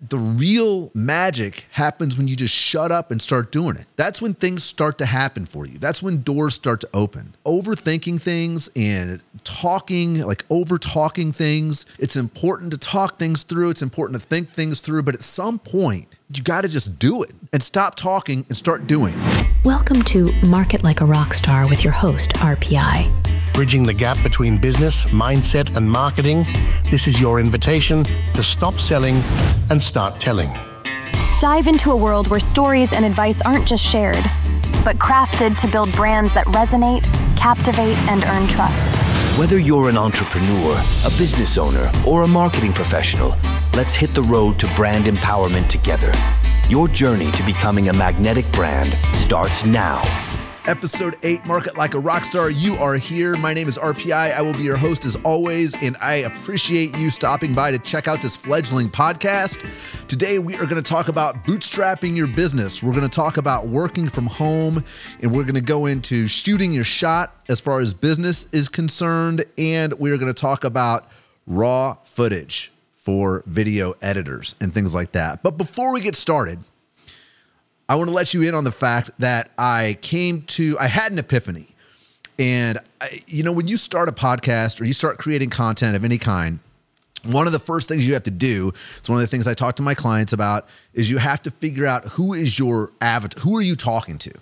the real magic happens when you just shut up and start doing it. That's when things start to happen for you. That's when doors start to open. Overthinking things and talking, like over talking things, it's important to talk things through. It's important to think things through. But at some point, you got to just do it and stop talking and start doing. Welcome to Market Like a Rockstar with your host, RPI. Bridging the gap between business, mindset, and marketing, this is your invitation to stop selling and start telling. Dive into a world where stories and advice aren't just shared, but crafted to build brands that resonate, captivate, and earn trust. Whether you're an entrepreneur, a business owner, or a marketing professional, let's hit the road to brand empowerment together. Your journey to becoming a magnetic brand starts now episode 8 Market Like a Rockstar. You are here. My name is RPI. I will be your host as always, and I appreciate you stopping by to check out this fledgling podcast. Today, we are going to talk about bootstrapping your business. We're going to talk about working from home, and we're going to go into shooting your shot as far as business is concerned, and we're going to talk about raw footage for video editors and things like that. But before we get started, I want to let you in on the fact that I came to, I had an epiphany. And, I, you know, when you start a podcast or you start creating content of any kind, one of the first things you have to do, it's one of the things I talk to my clients about, is you have to figure out who is your avatar, who are you talking to?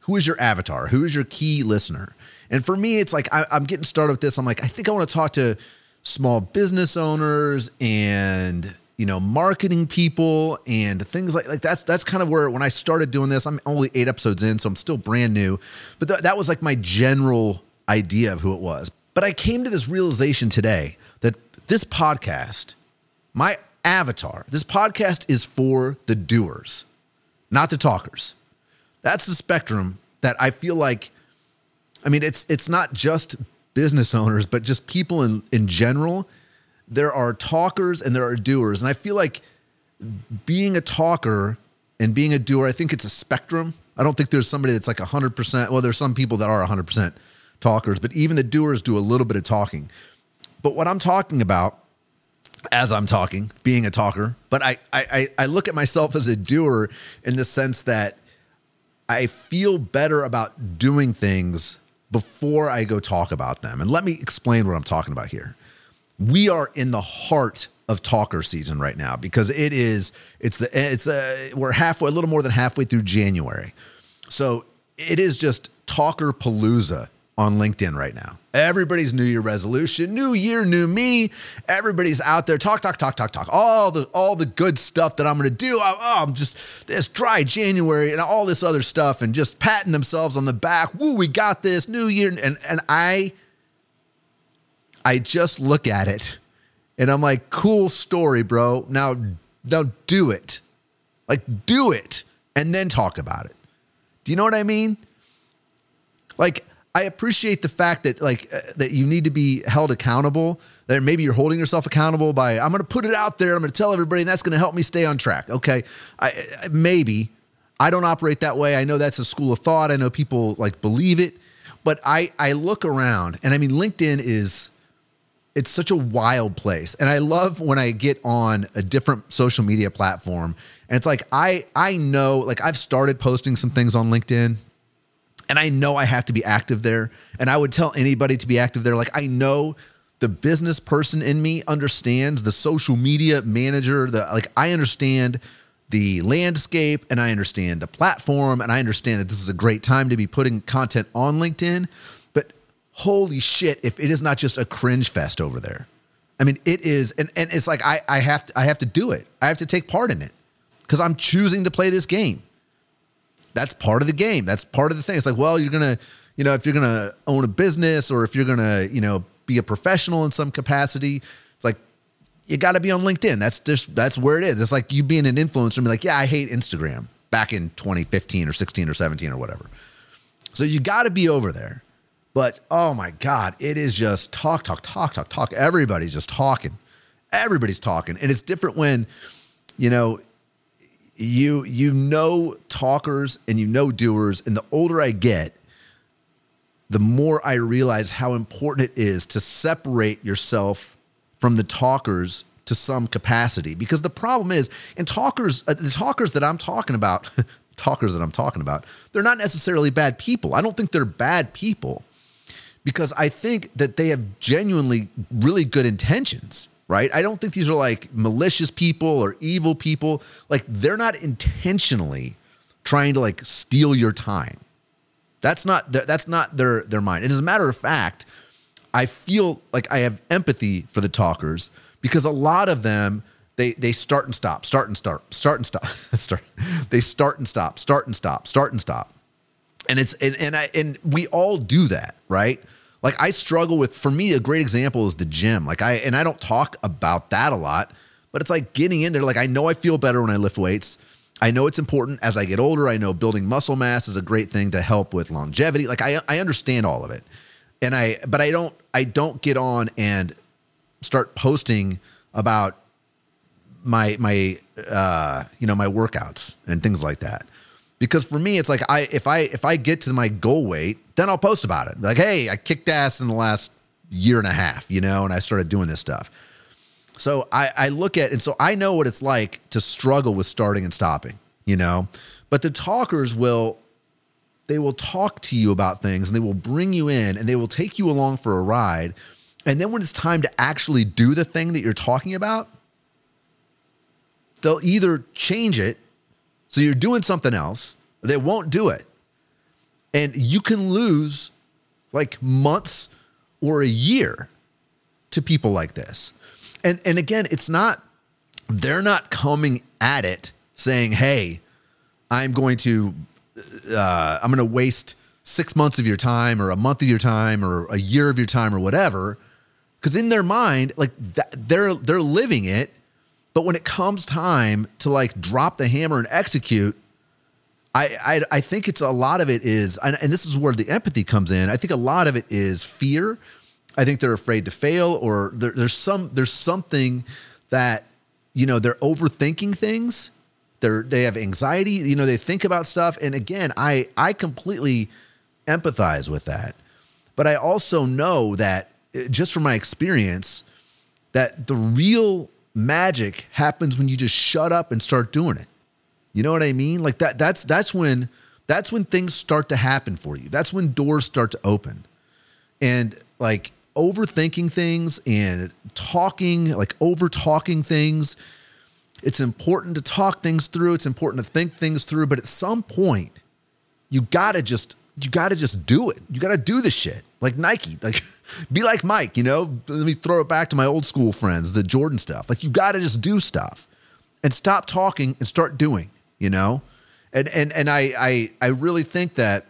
Who is your avatar? Who is your key listener? And for me, it's like I, I'm getting started with this. I'm like, I think I want to talk to small business owners and you know, marketing people and things like like that's that's kind of where when I started doing this, I'm only eight episodes in, so I'm still brand new. But th- that was like my general idea of who it was. But I came to this realization today that this podcast, my avatar, this podcast is for the doers, not the talkers. That's the spectrum that I feel like. I mean, it's it's not just business owners, but just people in in general there are talkers and there are doers. And I feel like being a talker and being a doer, I think it's a spectrum. I don't think there's somebody that's like 100%. Well, there's some people that are 100% talkers, but even the doers do a little bit of talking. But what I'm talking about as I'm talking, being a talker, but I, I, I look at myself as a doer in the sense that I feel better about doing things before I go talk about them. And let me explain what I'm talking about here we are in the heart of talker season right now because it is it's the it's a we're halfway a little more than halfway through January. So it is just talker palooza on LinkedIn right now. Everybody's new year resolution, new year, new me. Everybody's out there talk, talk, talk, talk, talk. All the all the good stuff that I'm going to do. I, oh, I'm just this dry January and all this other stuff, and just patting themselves on the back. Woo, we got this new year, and and I I just look at it and I'm like, cool story, bro. Now, now do it. Like, do it and then talk about it. Do you know what I mean? Like, I appreciate the fact that like uh, that you need to be held accountable. That maybe you're holding yourself accountable by I'm going to put it out there. I'm going to tell everybody, and that's going to help me stay on track. Okay, I, maybe I don't operate that way. I know that's a school of thought. I know people like believe it, but I I look around, and I mean LinkedIn is it's such a wild place. And I love when I get on a different social media platform and it's like I I know like I've started posting some things on LinkedIn and I know I have to be active there. And I would tell anybody to be active there. Like I know the business person in me understands the social media manager the like I understand the landscape and I understand the platform and I understand that this is a great time to be putting content on LinkedIn holy shit, if it is not just a cringe fest over there. I mean, it is, and, and it's like I, I have to I have to do it. I have to take part in it because I'm choosing to play this game. That's part of the game. That's part of the thing. It's like, well, you're gonna, you know, if you're gonna own a business or if you're gonna, you know, be a professional in some capacity, it's like you got to be on LinkedIn. That's just that's where it is. It's like you being an influencer and be like, yeah, I hate Instagram back in 2015 or 16 or 17 or whatever. So you got to be over there. But oh my God, it is just talk, talk, talk, talk, talk. Everybody's just talking. Everybody's talking. And it's different when, you know, you you know talkers and you know doers. And the older I get, the more I realize how important it is to separate yourself from the talkers to some capacity because the problem is and talkers uh, the talkers that I'm talking about talkers that I'm talking about they're not necessarily bad people I don't think they're bad people because I think that they have genuinely really good intentions right I don't think these are like malicious people or evil people like they're not intentionally trying to like steal your time that's not that's not their their mind and as a matter of fact I feel like I have empathy for the talkers because a lot of them they they start and stop, start and start, start and stop, start. They start and stop, start and stop, start and stop. And it's and and I and we all do that, right? Like I struggle with for me a great example is the gym. Like I and I don't talk about that a lot, but it's like getting in there like I know I feel better when I lift weights. I know it's important as I get older. I know building muscle mass is a great thing to help with longevity. Like I I understand all of it. And I but I don't I don't get on and start posting about my my uh, you know my workouts and things like that because for me it's like I if I if I get to my goal weight then I'll post about it. Like hey I kicked ass in the last year and a half you know and I started doing this stuff. So I I look at and so I know what it's like to struggle with starting and stopping you know? But the talkers will they will talk to you about things and they will bring you in and they will take you along for a ride. And then when it's time to actually do the thing that you're talking about, they'll either change it so you're doing something else, they won't do it. And you can lose like months or a year to people like this. And and again, it's not they're not coming at it saying, "Hey, I'm going to uh, I'm going to waste six months of your time, or a month of your time, or a year of your time, or whatever." because in their mind, like they're they're living it, but when it comes time to like drop the hammer and execute, I I, I think it's a lot of it is, and, and this is where the empathy comes in. I think a lot of it is fear. I think they're afraid to fail, or there, there's some there's something that you know they're overthinking things. They're they have anxiety. You know they think about stuff, and again, I I completely empathize with that, but I also know that eh, just from my experience, that the real magic happens when you just shut up and start doing it. You know what I mean? Like that that's that's when that's when things start to happen for you. That's when doors start to open. And like overthinking things and talking, like over talking things, it's important to talk things through, it's important to think things through, but at some point you got to just you got to just do it. You got to do the shit like Nike. Like, be like Mike, you know? Let me throw it back to my old school friends, the Jordan stuff. Like, you got to just do stuff and stop talking and start doing, you know? And, and, and I, I, I really think that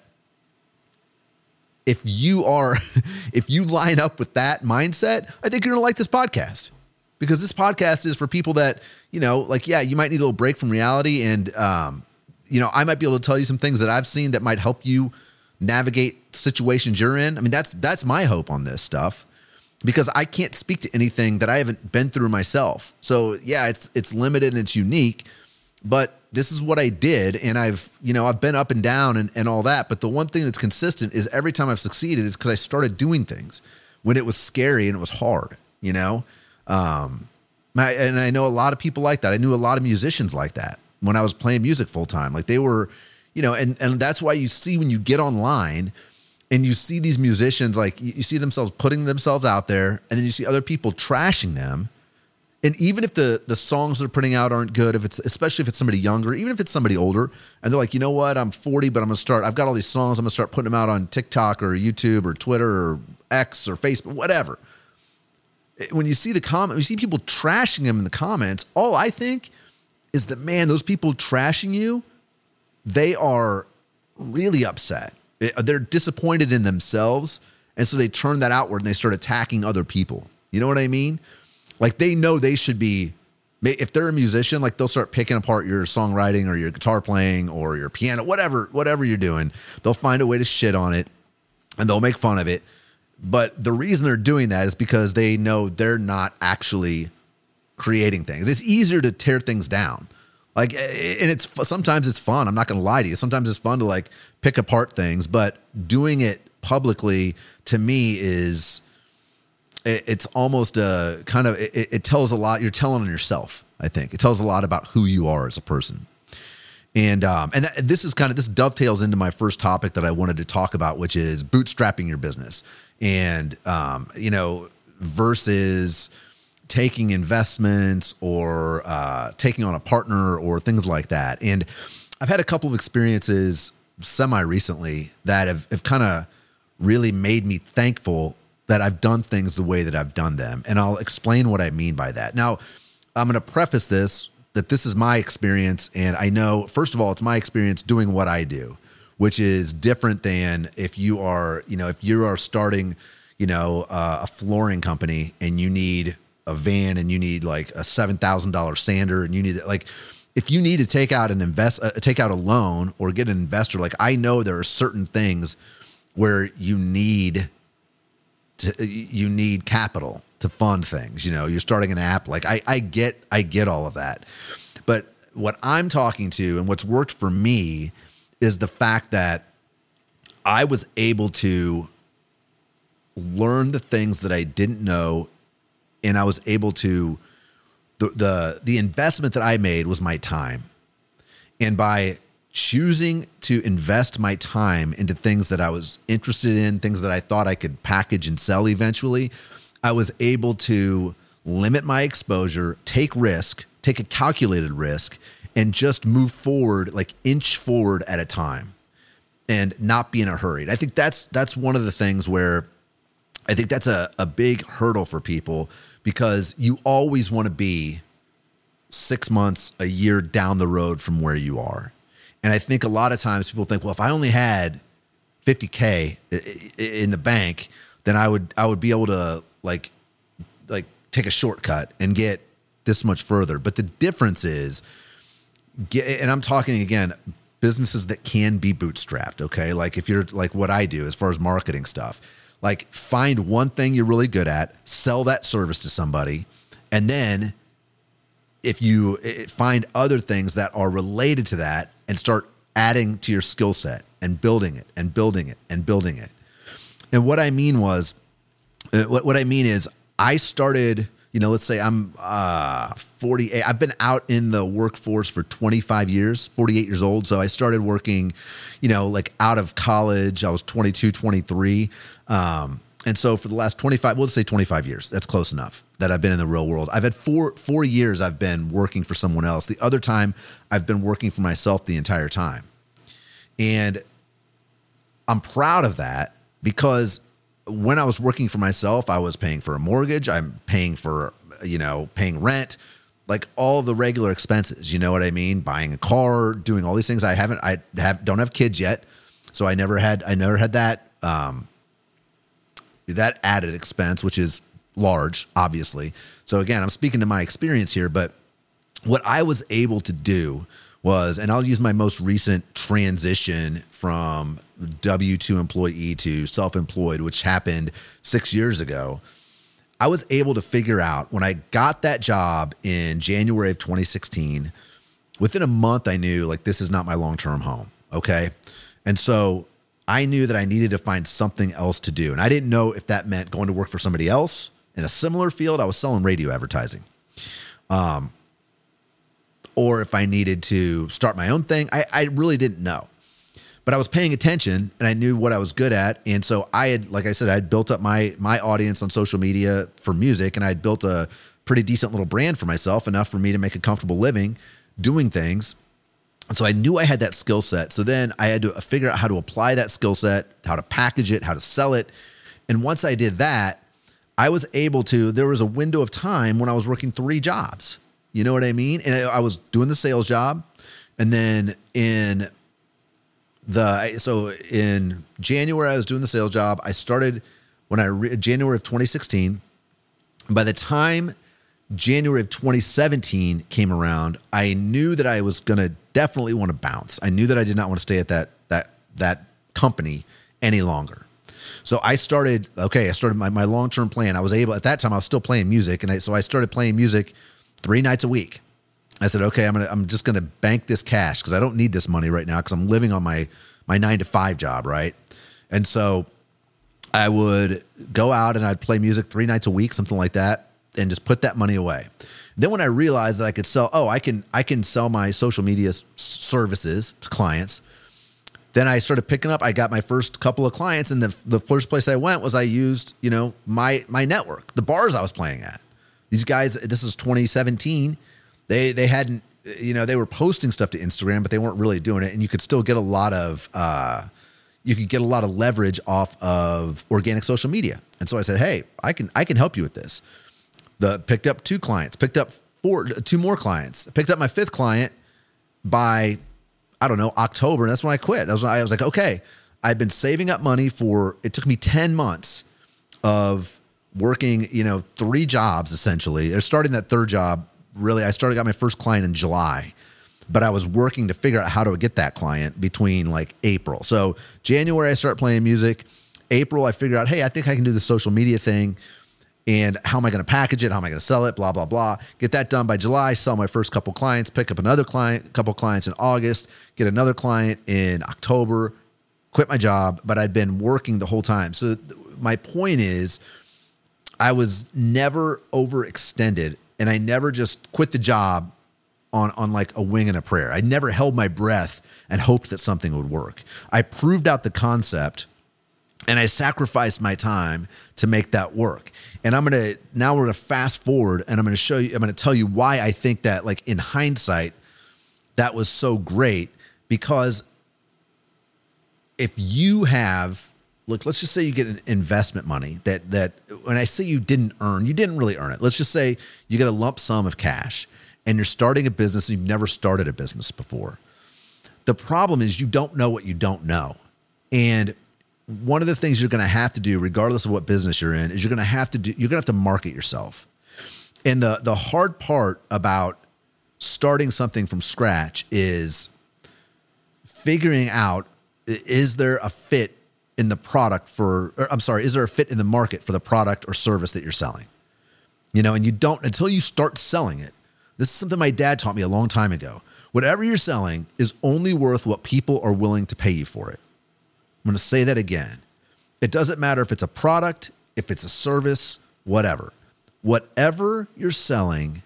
if you are, if you line up with that mindset, I think you're going to like this podcast because this podcast is for people that, you know, like, yeah, you might need a little break from reality. And, um, you know, I might be able to tell you some things that I've seen that might help you navigate situations you're in. I mean, that's that's my hope on this stuff because I can't speak to anything that I haven't been through myself. So yeah, it's it's limited and it's unique, but this is what I did. And I've, you know, I've been up and down and, and all that. But the one thing that's consistent is every time I've succeeded is because I started doing things when it was scary and it was hard, you know? Um, and I know a lot of people like that. I knew a lot of musicians like that when I was playing music full time. Like they were, you know, and and that's why you see when you get online and you see these musicians like you see themselves putting themselves out there and then you see other people trashing them. And even if the the songs they're putting out aren't good if it's especially if it's somebody younger even if it's somebody older and they're like you know what? I'm 40 but i'm gonna start i've got all these songs i'm gonna start putting them out on tiktok or youtube or twitter or x or facebook whatever. When you see the comment you see people trashing them in the comments all i think is that man those people trashing you they are really upset. Uh, they're disappointed in themselves. And so they turn that outward and they start attacking other people. You know what I mean? Like they know they should be, if they're a musician, like they'll start picking apart your songwriting or your guitar playing or your piano, whatever, whatever you're doing. They'll find a way to shit on it and they'll make fun of it. But the reason they're doing that is because they know they're not actually creating things. It's easier to tear things down. Like, and it's sometimes it's fun. I'm not going to lie to you. Sometimes it's fun to like pick apart things, but doing it publicly to me is it, it's almost a kind of it, it tells a lot. You're telling on yourself. I think it tells a lot about who you are as a person. And um, and that, this is kind of this dovetails into my first topic that I wanted to talk about, which is bootstrapping your business, and um, you know versus taking investments or uh, taking on a partner or things like that. And I've had a couple of experiences semi recently that have, have kind of really made me thankful that I've done things the way that I've done them. And I'll explain what I mean by that. Now, I'm going to preface this that this is my experience. And I know, first of all, it's my experience doing what I do, which is different than if you are, you know, if you are starting, you know, uh, a flooring company and you need a van and you need like a $7,000 sander and you need like, if you need to take out an invest, uh, take out a loan or get an investor, like I know there are certain things where you need to, you need capital to fund things. You know, you're starting an app. Like I, I get, I get all of that. But what I'm talking to and what's worked for me is the fact that I was able to learn the things that I didn't know, and I was able to the the the investment that I made was my time, and by choosing to invest my time into things that I was interested in, things that I thought I could package and sell eventually, I was able to limit my exposure, take risk, take a calculated risk, and just move forward, like inch forward at a time and not be in a hurry. I think that's that's one of the things where I think that's a, a big hurdle for people because you always want to be six months, a year down the road from where you are. And I think a lot of times people think, well, if I only had 50K in the bank, then I would I would be able to like like take a shortcut and get this much further. But the difference is and I'm talking again businesses that can be bootstrapped, okay? Like if you're like what I do as far as marketing stuff. Like find one thing you're really good at, sell that service to somebody, and then if you find other things that are related to that and start adding to your skill set and building it and building it and building it. And what I mean was, uh, what, what I mean is, I started, you know, let's say I'm uh, 48. I've been out in the workforce for 25 years, 48 years old. So I started working, you know, like out of college. I was 22, 23. Um, and so for the last 25, we'll just say 25 years, that's close enough that I've been in the real world. I've had four four years I've been working for someone else. The other time I've been working for myself the entire time. And I'm proud of that because when I was working for myself, I was paying for a mortgage, I'm paying for, you know, paying rent, like all the regular expenses, you know what I mean? Buying a car, doing all these things. I haven't I have don't have kids yet. So I never had I never had that um that added expense, which is large, obviously. So again, I'm speaking to my experience here, but what I was able to do was, and I'll use my most recent transition from W 2 employee to self employed, which happened six years ago. I was able to figure out when I got that job in January of 2016, within a month, I knew like this is not my long term home. Okay. And so I knew that I needed to find something else to do. And I didn't know if that meant going to work for somebody else in a similar field. I was selling radio advertising. Um, or if I needed to start my own thing. I, I really didn't know. But I was paying attention and I knew what I was good at. And so I had, like I said, I had built up my my audience on social media for music and I had built a pretty decent little brand for myself, enough for me to make a comfortable living doing things. And so I knew I had that skill set. So then I had to uh, figure out how to apply that skill set, how to package it, how to sell it. And once I did that, I was able to, there was a window of time when I was working three jobs. You know what I mean? And I was doing the sales job. And then in the, so in January, I was doing the sales job. I started when I, January of 2016. By the time January of 2017 came around, I knew that I was going to definitely want to bounce. I knew that I did not want to stay at that that that company any longer. So I started okay, I started my, my long-term plan. I was able at that time I was still playing music and I, so I started playing music 3 nights a week. I said, "Okay, I'm going to I'm just going to bank this cash cuz I don't need this money right now cuz I'm living on my my 9 to 5 job, right?" And so I would go out and I'd play music three nights a week, something like that, and just put that money away. Then when I realized that I could sell, oh, I can I can sell my social media s- services to clients. Then I started picking up. I got my first couple of clients, and the the first place I went was I used you know my my network, the bars I was playing at. These guys, this is 2017. They they hadn't you know they were posting stuff to Instagram, but they weren't really doing it, and you could still get a lot of. Uh, you could get a lot of leverage off of organic social media. And so I said, "Hey, I can I can help you with this." The picked up two clients, picked up four two more clients, picked up my fifth client by I don't know, October, and that's when I quit. That was when I was like, "Okay, I've been saving up money for it took me 10 months of working, you know, three jobs essentially. Or starting that third job, really I started got my first client in July but I was working to figure out how to get that client between like April. So January I start playing music. April I figured out, hey, I think I can do the social media thing. And how am I going to package it? How am I going to sell it? Blah blah blah. Get that done by July. Sell my first couple clients. Pick up another client, couple clients in August. Get another client in October. Quit my job, but I'd been working the whole time. So my point is, I was never overextended, and I never just quit the job on on like a wing and a prayer. I never held my breath and hoped that something would work. I proved out the concept and I sacrificed my time to make that work. And I'm to now we're to fast forward and I'm to show you I'm to tell you why I think that like in hindsight that was so great because if you have look let's just say you get an investment money that that when I say you didn't earn you didn't really earn it. Let's just say you get a lump sum of cash and you're starting a business and you've never started a business before. The problem is you don't know what you don't know. And one of the things you're going to have to do regardless of what business you're in is you're going to have to do you're going to have to market yourself. And the the hard part about starting something from scratch is figuring out is there a fit in the product for or, I'm sorry, is there a fit in the market for the product or service that you're selling? You know, and you don't until you start selling it. This is something my dad taught me a long time ago. Whatever you're selling is only worth what people are willing to pay you for it. I'm going to say that again. It doesn't matter if it's a product, if it's a service, whatever. Whatever you're selling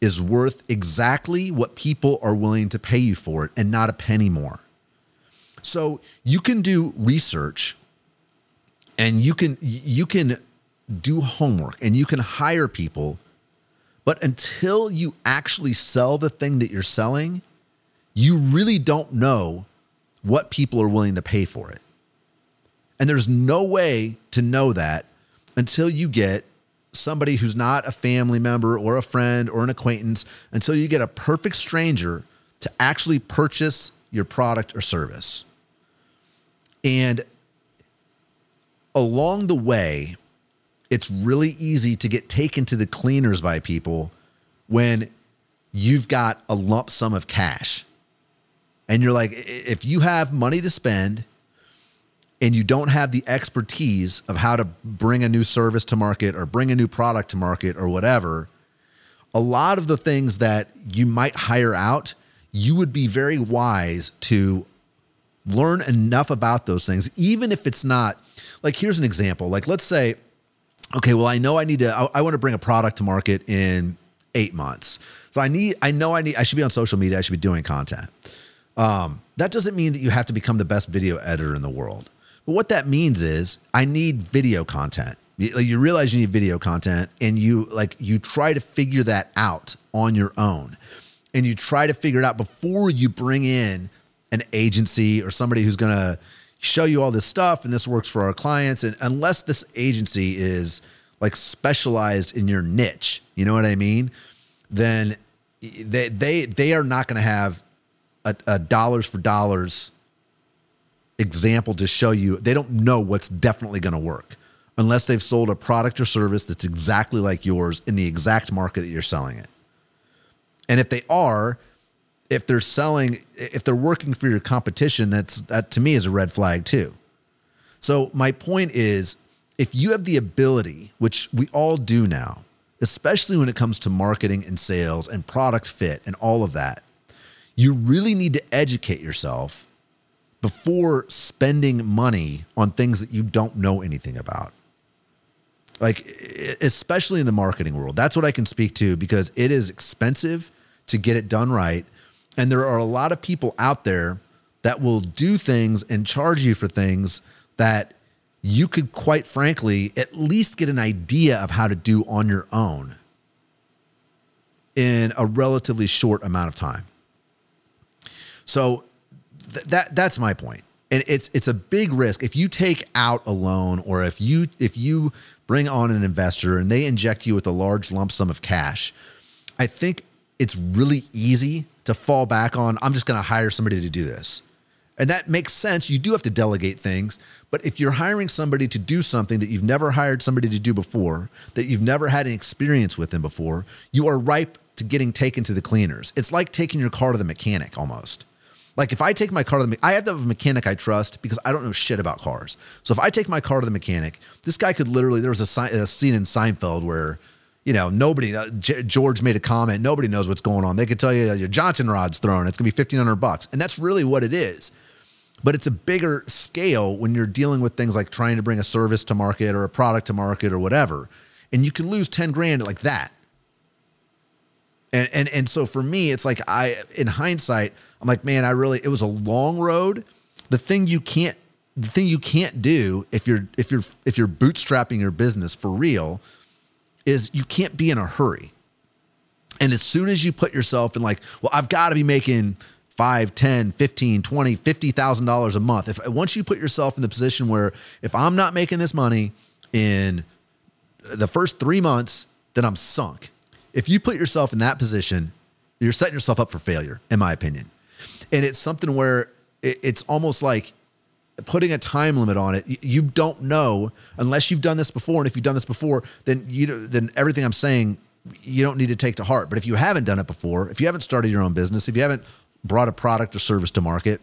is worth exactly what people are willing to pay you for it and not a penny more. So you can do research and you can you can do homework and you can hire people but until you actually sell the thing that you're selling, you really don't know what people are willing to pay for it. And there's no way to know that until you get somebody who's not a family member or a friend or an acquaintance, until you get a perfect stranger to actually purchase your product or service. And along the way, it's really easy to get taken to the cleaners by people when you've got a lump sum of cash. And you're like, if you have money to spend and you don't have the expertise of how to bring a new service to market or bring a new product to market or whatever, a lot of the things that you might hire out, you would be very wise to learn enough about those things, even if it's not like, here's an example. Like, let's say, okay, well, I know I need to, I, I want to bring a product to market in eight months. So I need, I know I need, I should be on social media. I should be doing content. Um, that doesn't mean that you have to become the best video editor in the world. But what that means is I need video content. You, you realize you need video content and you like, you try to figure that out on your own and you try to figure it out before you bring in an agency or somebody who's going to show you all this stuff and this works for our clients. And unless this agency is like specialized in your niche, you know what I mean? Then they they they are not going to have a, a dollars for dollars example to show you. They don't know what's definitely going to work unless they've sold a product or service that's exactly like yours in the exact market that you're selling it. And if they are, if they're selling, if they're working for your competition, that's that to me is a red flag too. So my point is, if you have the ability, which we all do now, especially when it comes to marketing and sales and product fit and all of that, you really need to educate yourself before spending money on things that you don't know anything about. Like, especially in the marketing world, that's what I can speak to because it is expensive to get it done right. And there are a lot of people out there that will do things and charge you for things that you could, quite frankly, at least get an idea of how to do on your own in a relatively short amount of time. So th- that that's my point. And it's it's a big risk if you take out a loan or if you if you bring on an investor and they inject you with a large lump sum of cash. I think it's really easy to fall back on I'm just going to hire somebody to do this. And that makes sense. You do have to delegate things. But if you're hiring somebody to do something that you've never hired somebody to do before, that you've never had an experience with them before, you are ripe to getting taken to the cleaners. It's like taking your car to the mechanic almost. Like if I take my car to the, I have to have a mechanic I trust because I don't know shit about cars. So if I take my car to the mechanic, this guy could literally. There was a, a scene in Seinfeld where, you know, nobody. Uh, J- George made a comment. Nobody knows what's going on. They could tell you uh, your Johnson rod's thrown. It's gonna be fifteen hundred bucks, and that's really what it is. But it's a bigger scale when you're dealing with things like trying to bring a service to market or a product to market or whatever, and you can lose ten grand like that. And and and so for me, it's like I in hindsight, I'm like, man, I really it was a long road. The thing you can't the thing you can't do if you're if you're if you're bootstrapping your business for real is you can't be in a hurry. And as soon as you put yourself in like, well, I've got to be making 5, 10, 15, 20, $50,000 a month. If once you put yourself in the position where if I'm not making this money in the first 3 months, then I'm sunk. If you put yourself in that position, you're setting yourself up for failure in my opinion. And it's something where it's almost like putting a time limit on it. You don't know unless you've done this before. And if you've done this before, then you then everything I'm saying you don't need to take to heart. But if you haven't done it before, if you haven't started your own business, if you haven't brought a product or service to market,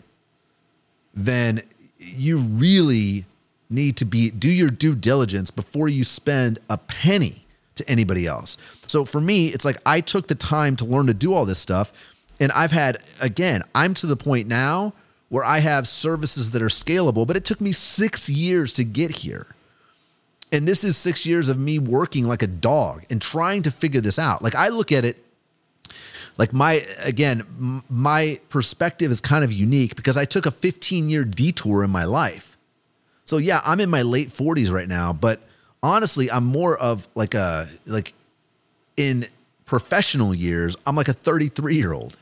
then you really need to be do your due diligence before you spend a penny to anybody else. So for me, it's like I took the time to learn to do all this stuff and I've had, again, I'm to the point now where I have services that are scalable, but it took me six years to get here. And this is six years of me working like a dog and trying to figure this out. Like I look at it like my, again, my perspective is kind of unique because I took a 15 year detour in my life. So yeah, I'm in my late 40s right now, but honestly, I'm more of like a, like in professional years, I'm like a 33 year old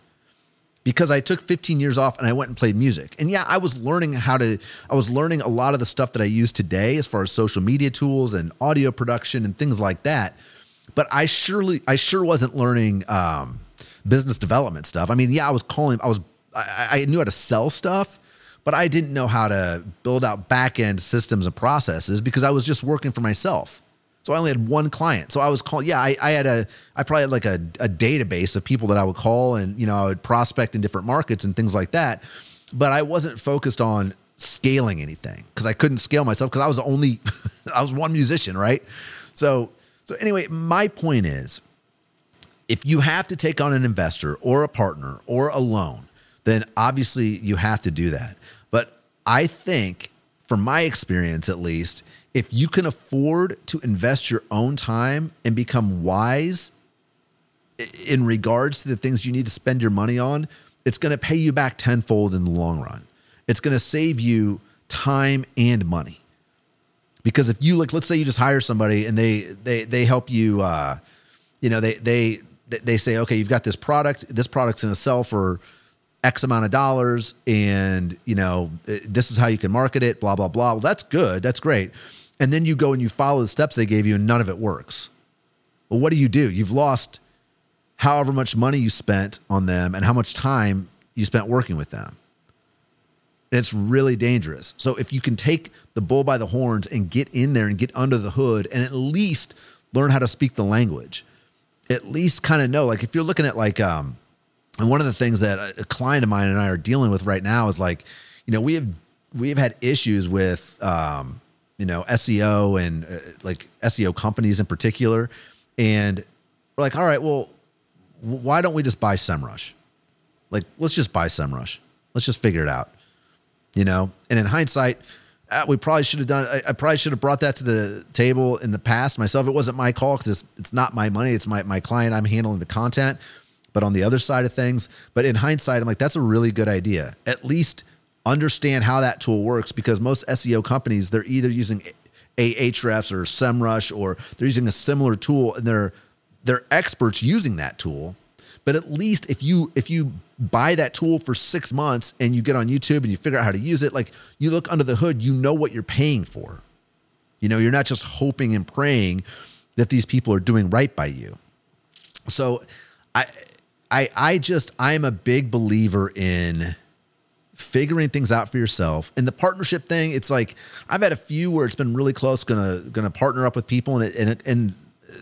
because I took 15 years off and I went and played music. And yeah, I was learning how to, I was learning a lot of the stuff that I use today as far as social media tools and audio production and things like that. But I surely, I sure wasn't learning um, business development stuff. I mean, yeah, I was calling, I was, I, I knew how to sell stuff, but I didn't know how to build out back end systems and processes because I was just working for myself. So I only had one client. So I was calling, yeah, I, I had a, I probably had like a, a database of people that I would call and, you know, I would prospect in different markets and things like that. But I wasn't focused on scaling anything because I couldn't scale myself because I was the only, I was one musician, right? So, so anyway, my point is if you have to take on an investor or a partner or a loan, then obviously you have to do that. But I think, from my experience at least, if you can afford to invest your own time and become wise in regards to the things you need to spend your money on, it's going to pay you back tenfold in the long run. It's going to save you time and money. Because if you like, let's say you just hire somebody and they they they help you, uh, you know, they they they say, okay, you've got this product. This product's going to sell for X amount of dollars, and you know, this is how you can market it. Blah blah blah. Well, that's good. That's great and then you go and you follow the steps they gave you and none of it works. Well, what do you do? You've lost however much money you spent on them and how much time you spent working with them. And it's really dangerous. So if you can take the bull by the horns and get in there and get under the hood and at least learn how to speak the language, at least kind of know, like if you're looking at like, um, and one of the things that a client of mine and I are dealing with right now is like, you know, we have we have had issues with um, you know, SEO and uh, like SEO companies in particular. And we're like, all right, well, why don't we just buy SEMrush? Like, let's just buy SEMrush. Let's just figure it out. you know. And in hindsight, uh, we probably should have done. I, I, probably should have brought that to the table in the past myself. It wasn't my call because it's, it's not my money. It's my my client. I'm handling the content. But on the other side of things, but in hindsight, I'm like, that's a really good idea. At least understand how that tool works because most SEO companies they're either using Ahrefs or SEMrush or they're using a similar tool and they're they're experts using that tool. But at least if you if you buy that tool for six months and you get on YouTube and you figure out how to use it, like you look under the hood, you know what you're paying for. You know, you're not just hoping and praying that these people are doing right by you. So I I I just I'm a big believer in figuring things out for yourself. And the partnership thing, it's like I've had a few where it's been really close, gonna gonna partner up with people, and it, and it, and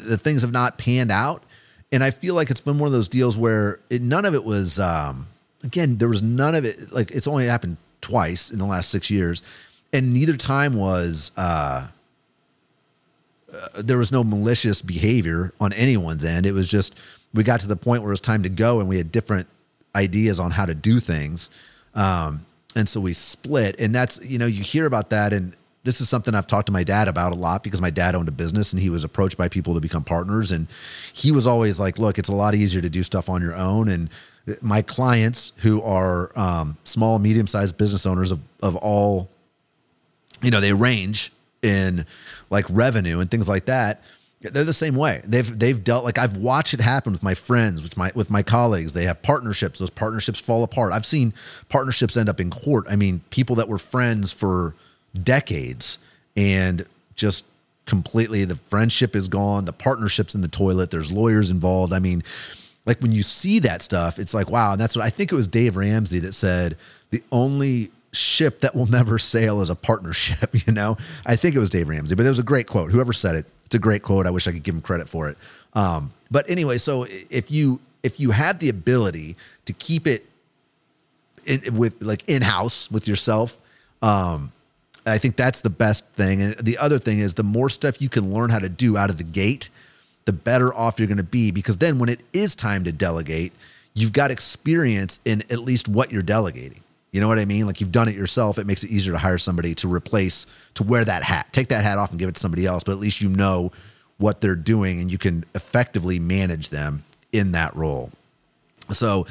the things have not panned out. And I feel like it's been one of those deals where it, none of it was. Um, again, there was none of it. Like it's only happened twice in the last six years, and neither time was. Uh, uh, there was no malicious behavior on anyone's end. It was just we got to the point where it was time to go, and we had different ideas on how to do things. Um, and so we split. And that's, you know, you hear about that. And this is something I've talked to my dad about a lot because my dad owned a business and he was approached by people to become partners. And he was always like, look, it's a lot easier to do stuff on your own. And my clients who are um, small, medium sized business owners of, of all, you know, they range in like revenue and things like that they're the same way. They've they've dealt like I've watched it happen with my friends, with my with my colleagues. They have partnerships. Those partnerships fall apart. I've seen partnerships end up in court. I mean, people that were friends for decades and just completely the friendship is gone. The partnership's in the toilet. There's lawyers involved. I mean, like when you see that stuff, it's like wow. And that's what I think it was Dave Ramsey that said the only ship that will never sail is a partnership. You know, I think it was Dave Ramsey, but it was a great quote. Whoever said it it's a great quote. I wish I could give him credit for it. Um, but anyway, so if you if you have the ability to keep it in, with like in house with yourself, um, I think that's the best thing. And the other thing is the more stuff you can learn how to do out of the gate, the better off you're going to be because then when it is time to delegate, you've got experience in at least what you're delegating. You know what I mean? Like you've done it yourself. It makes it easier to hire somebody to replace, to wear that hat. Take that hat off and give it to somebody else, but at least you know what they're doing and you can effectively manage them in that role. So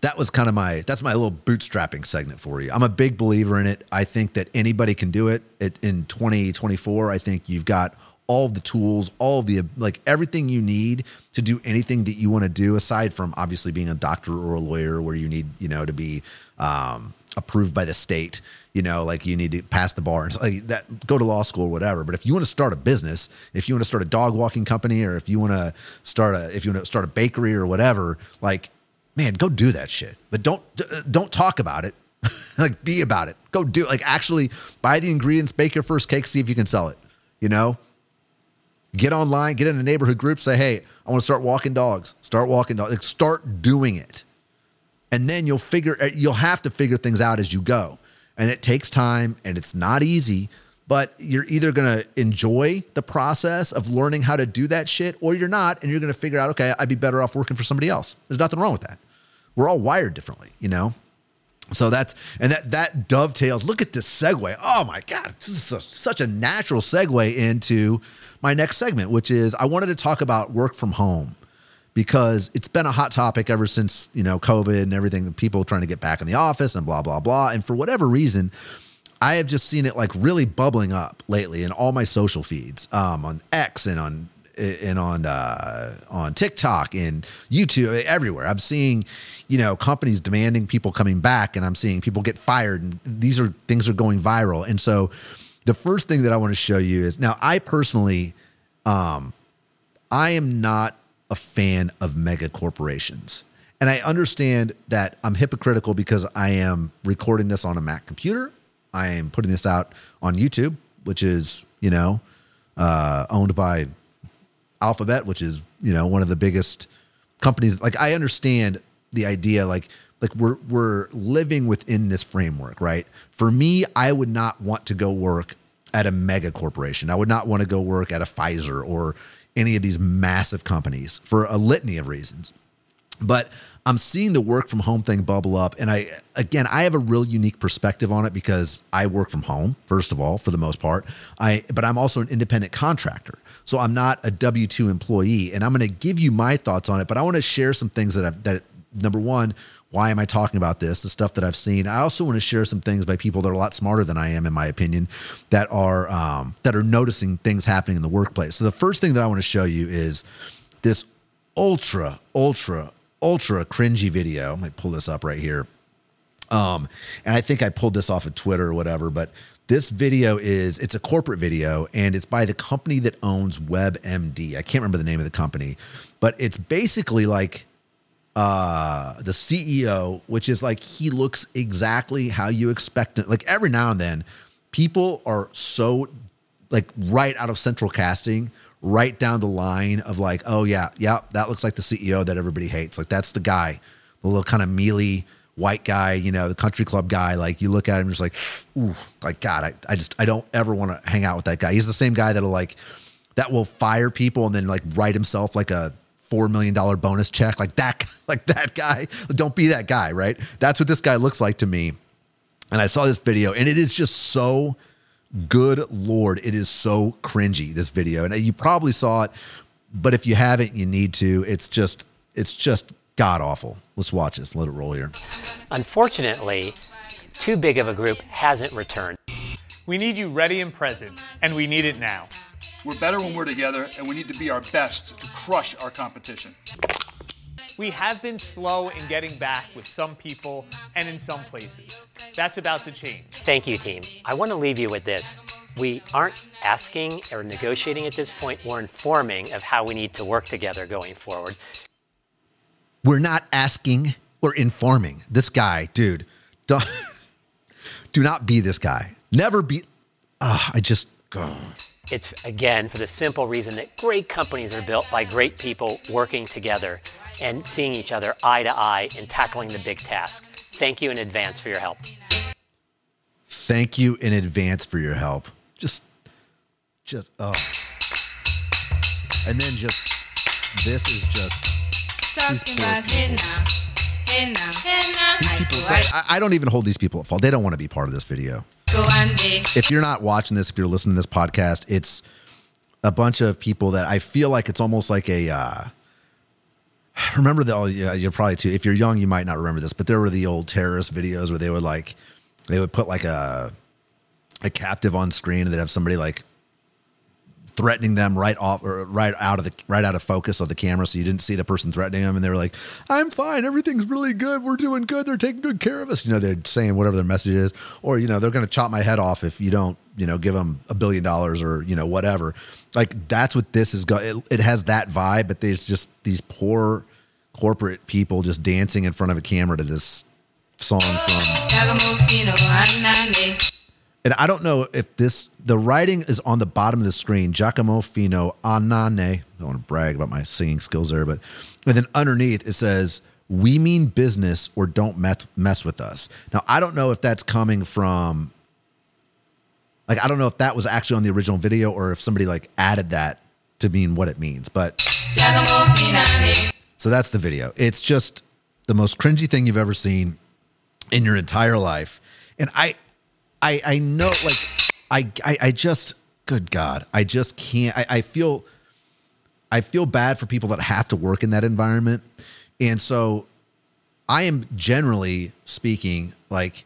that was kind of my that's my little bootstrapping segment for you. I'm a big believer in it. I think that anybody can do it. it in 2024. I think you've got all of the tools, all of the like everything you need to do anything that you want to do aside from obviously being a doctor or a lawyer where you need, you know, to be um, approved by the state. You know, like you need to pass the bar and so like that. Go to law school or whatever. But if you want to start a business, if you want to start a dog walking company, or if you want to start a if you want to start a bakery or whatever, like man, go do that shit. But don't don't talk about it. like be about it. Go do like actually buy the ingredients, bake your first cake, see if you can sell it. You know, get online, get in a neighborhood group, say, hey, I want to start walking dogs. Start walking dogs. Like, start doing it and then you'll figure uh, you'll have to figure things out as you go and it takes time and it's not easy but you're either going to enjoy the process of learning how to do that shit or you're not and you're going to figure out okay i'd be better off working for somebody else. There's nothing wrong with that. We're all wired differently you know? So that's and that that dovetails look at this segue. Oh my god this is a, such a natural segue into my next segment which is i wanted to talk about work from home because it's been a hot topic ever since, you know, COVID and everything, people trying to get back in the office and blah, blah, blah. And for whatever reason, I have just seen it like really bubbling up lately in all my social feeds, um, on X and on and on uh, on TikTok and YouTube, everywhere. I'm seeing, you know, companies demanding people coming back, and I'm seeing people get fired, and these are things are going viral. And so, the first thing that I want to show you is now I personally, um, I am not a fan of mega corporations. And I understand that I'm hypocritical because I am recording this on a Mac computer. I am putting this out on YouTube, which is, you know, uh, owned by Alphabet, which is, you know, one of the biggest companies. Like I understand the idea, like, like we're we're living within this framework, right? For me, I would not want to go work at a mega corporation. I would not want to go work at a Pfizer or any of these massive companies for a litany of reasons. But I'm seeing the work from home thing bubble up. And I, again, I have a real unique perspective on it because I work from home, first of all, for the most part. I, but I'm also an independent contractor. So I'm not a W 2 employee. And I'm going to give you my thoughts on it, but I want to share some things that I've, that number one, why am I talking about this? The stuff that I've seen. I also want to share some things by people that are a lot smarter than I am, in my opinion, that are um, that are noticing things happening in the workplace. So the first thing that I want to show you is this ultra, ultra, ultra cringy video. I might pull this up right here. Um, and I think I pulled this off of Twitter or whatever, but this video is it's a corporate video and it's by the company that owns WebMD. I can't remember the name of the company, but it's basically like uh, the CEO, which is like he looks exactly how you expect it. Like every now and then, people are so like right out of central casting, right down the line of like, oh yeah, yeah, that looks like the CEO that everybody hates. Like that's the guy, the little kind of mealy white guy, you know, the country club guy. Like you look at him, just like, ooh, like God, I, I just I don't ever want to hang out with that guy. He's the same guy that'll like that will fire people and then like write himself like a four million dollar bonus check like that like that guy. Don't be that guy right? That's what this guy looks like to me. And i saw this video and it is just so good lord it is so cringy this video. And you probably saw it but if you haven't you need to. It's just it's just god awful let's watch this. Let it roll here. Unfortunately too big of a group hasn't returned. We need you ready and present and we need it now we're better when we're together, and we need to be our best to crush our competition. We have been slow in getting back with some people and in some places. That's about to change. Thank you, team. I want to leave you with this. We aren't asking or negotiating at this point, we're informing of how we need to work together going forward. We're not asking, we're informing. This guy, dude, don't, do not be this guy. Never be. Oh, I just. Oh. It's again for the simple reason that great companies are built by great people working together and seeing each other eye to eye and tackling the big task. Thank you in advance for your help. Thank you in advance for your help. Just, just, oh. And then just, this is just. Talking about hey now. Hey now. Hey now. People, I, I don't even hold these people at fault. They don't want to be part of this video. If you're not watching this, if you're listening to this podcast, it's a bunch of people that I feel like it's almost like a. Uh, remember the? Oh, yeah, you're probably too. If you're young, you might not remember this, but there were the old terrorist videos where they would like, they would put like a, a captive on screen and they'd have somebody like threatening them right off or right out of the right out of focus of the camera so you didn't see the person threatening them and they were like i'm fine everything's really good we're doing good they're taking good care of us. You know they're saying whatever their message is or you know they're going to chop my head off if you don't you know give them a billion dollars or you know whatever. Like that's what this is going it, it has that vibe but there's just these poor corporate people just dancing in front of a camera to this song from and I don't know if this the writing is on the bottom of the screen. Giacomo Fino Anane. I don't want to brag about my singing skills there, but and then underneath it says, "We mean business or don't mess mess with us." Now I don't know if that's coming from. Like I don't know if that was actually on the original video or if somebody like added that to mean what it means, but so that's the video. It's just the most cringy thing you've ever seen in your entire life, and I I I know like I I, I just good God I just can't I, I feel I feel bad for people that have to work in that environment, and so I am generally speaking like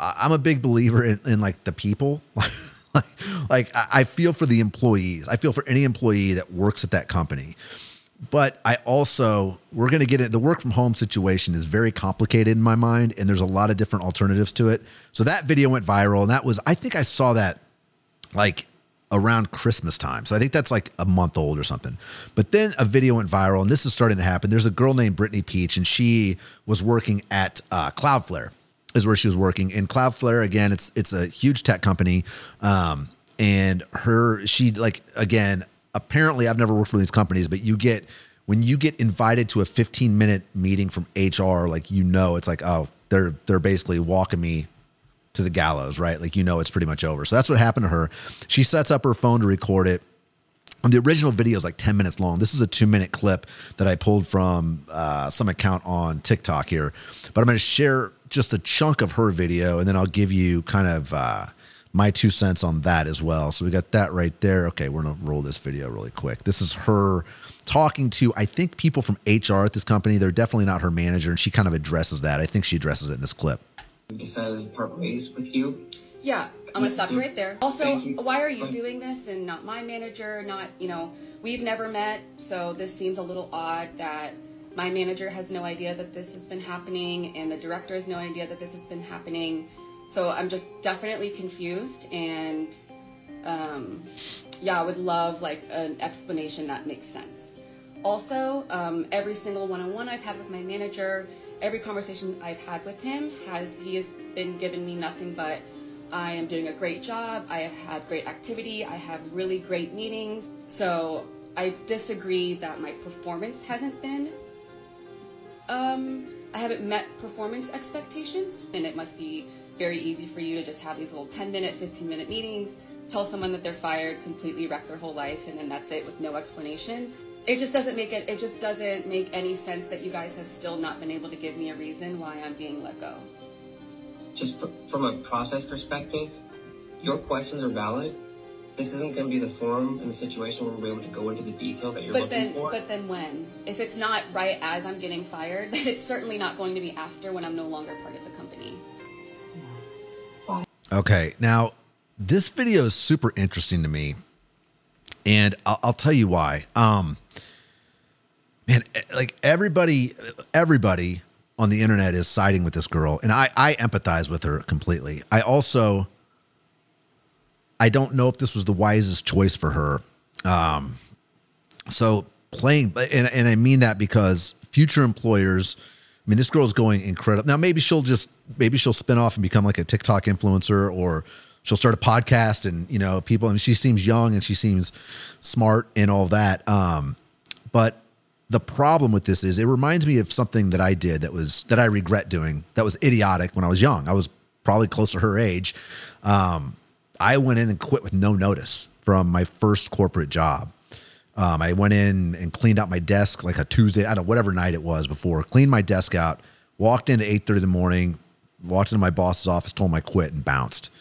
I'm a big believer in, in like the people. like I feel for the employees. I feel for any employee that works at that company but I also we're going to get it. The work from home situation is very complicated in my mind, and there's a lot of different alternatives to it. So that video went viral, and that was I think I saw that like around Christmas time. So I think that's like a month old or something. But then a video went viral, and this is starting to happen. There's a girl named Brittany Pietsch, and she was working at uh, Cloudflare, is where she was working. And Cloudflare, again, it's it's a huge tech company. Um, and her, she like again, apparently I've never worked for these companies, but you get when you get invited to a 15 minute meeting from HR, like you know, it's like, oh, they're they're basically walking me to the gallows, right? Like you know it's pretty much over. So that's what happened to her. She sets up her phone to record it. And the original video is like 10 minutes long. This is a two minute clip that I pulled from uh, some account on TikTok here. But I'm going to share just a chunk of her video and then I'll give you kind of uh, my two cents on that as well. So we got that right there. Okay, we're going to roll this video really quick. This is her talking to, I think, people from HR at this company. They're definitely not her manager. And she kind of addresses that. I think she addresses it in this clip. We decided to part ways with you. Yeah, I'm gonna stop you right there. Also, why are you doing this and not my manager? Not, you know, we've never met, so this seems a little odd that my manager has no idea that this has been happening and the director has no idea that this has been happening. So I'm just definitely confused and um, yeah, I would love like an explanation that makes sense. Also, um, every single one-on-one I've had with my manager, every conversation I've had with him has he has been giving me nothing but I am doing a great job. I have had great activity. I have really great meetings. So I disagree that my performance hasn't been. Um, I haven't met performance expectations, and it must be very easy for you to just have these little 10 minute, 15 minute meetings, tell someone that they're fired, completely wreck their whole life, and then that's it with no explanation. It just doesn't make it. It just doesn't make any sense that you guys have still not been able to give me a reason why I'm being let go just from a process perspective, your questions are valid. This isn't going to be the forum and the situation where we're able to go into the detail that you're but looking then, for. But then when? If it's not right as I'm getting fired, then it's certainly not going to be after when I'm no longer part of the company. Okay, now this video is super interesting to me, and I'll, I'll tell you why. Um, man, like everybody, everybody on the internet is siding with this girl, and I I empathize with her completely. I also I don't know if this was the wisest choice for her. Um, so playing, and and I mean that because future employers. I mean, this girl's going incredible. Now, maybe she'll just maybe she'll spin off and become like a TikTok influencer, or she'll start a podcast, and you know, people. I mean, she seems young and she seems smart and all that. Um, but the problem with this is it reminds me of something that I did that was that I regret doing that was idiotic when I was young. I was probably close to her age. Um, I went in and quit with no notice from my first corporate job. Um, I went in and cleaned out my desk like a Tuesday, I don't know, whatever night it was before, cleaned my desk out, walked in at 8.30 in the morning, walked into my boss's office, told him I quit and bounced.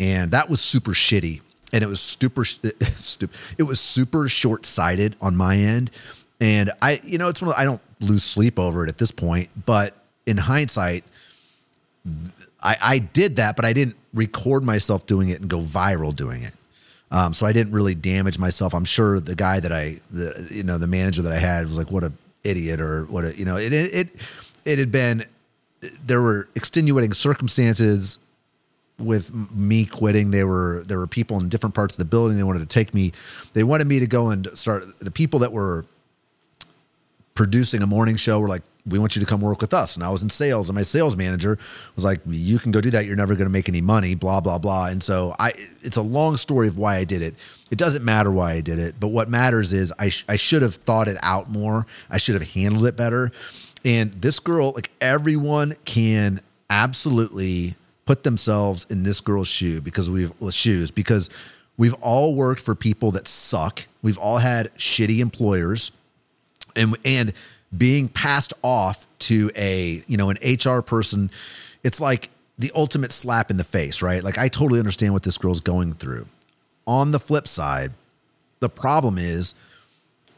And that was super shitty. And it was super, stupid. It was super short sighted on my end and I, you know, it's one of I don't lose sleep over it at this point, but in hindsight, I, I did that, but I didn't record myself doing it and go viral doing it. Um, so I didn't really damage myself. I'm sure the guy that I, the, you know, the manager that I had was like, what a idiot or what a, you know, it, it, it, had been, there were extenuating circumstances with me quitting. They were, there were people in different parts of the building. They wanted to take me, they wanted me to go and start the people that were producing a morning show were like, we want you to come work with us. And I was in sales, and my sales manager was like, you can go do that. You're never going to make any money, blah, blah, blah. And so I, it's a long story of why I did it. It doesn't matter why I did it, but what matters is I, sh- I should have thought it out more. I should have handled it better. And this girl, like everyone can absolutely put themselves in this girl's shoe because we've well, shoes because we've all worked for people that suck. We've all had shitty employers and and being passed off to a you know an HR person, it's like the ultimate slap in the face, right? Like I totally understand what this girl's going through. On the flip side, the problem is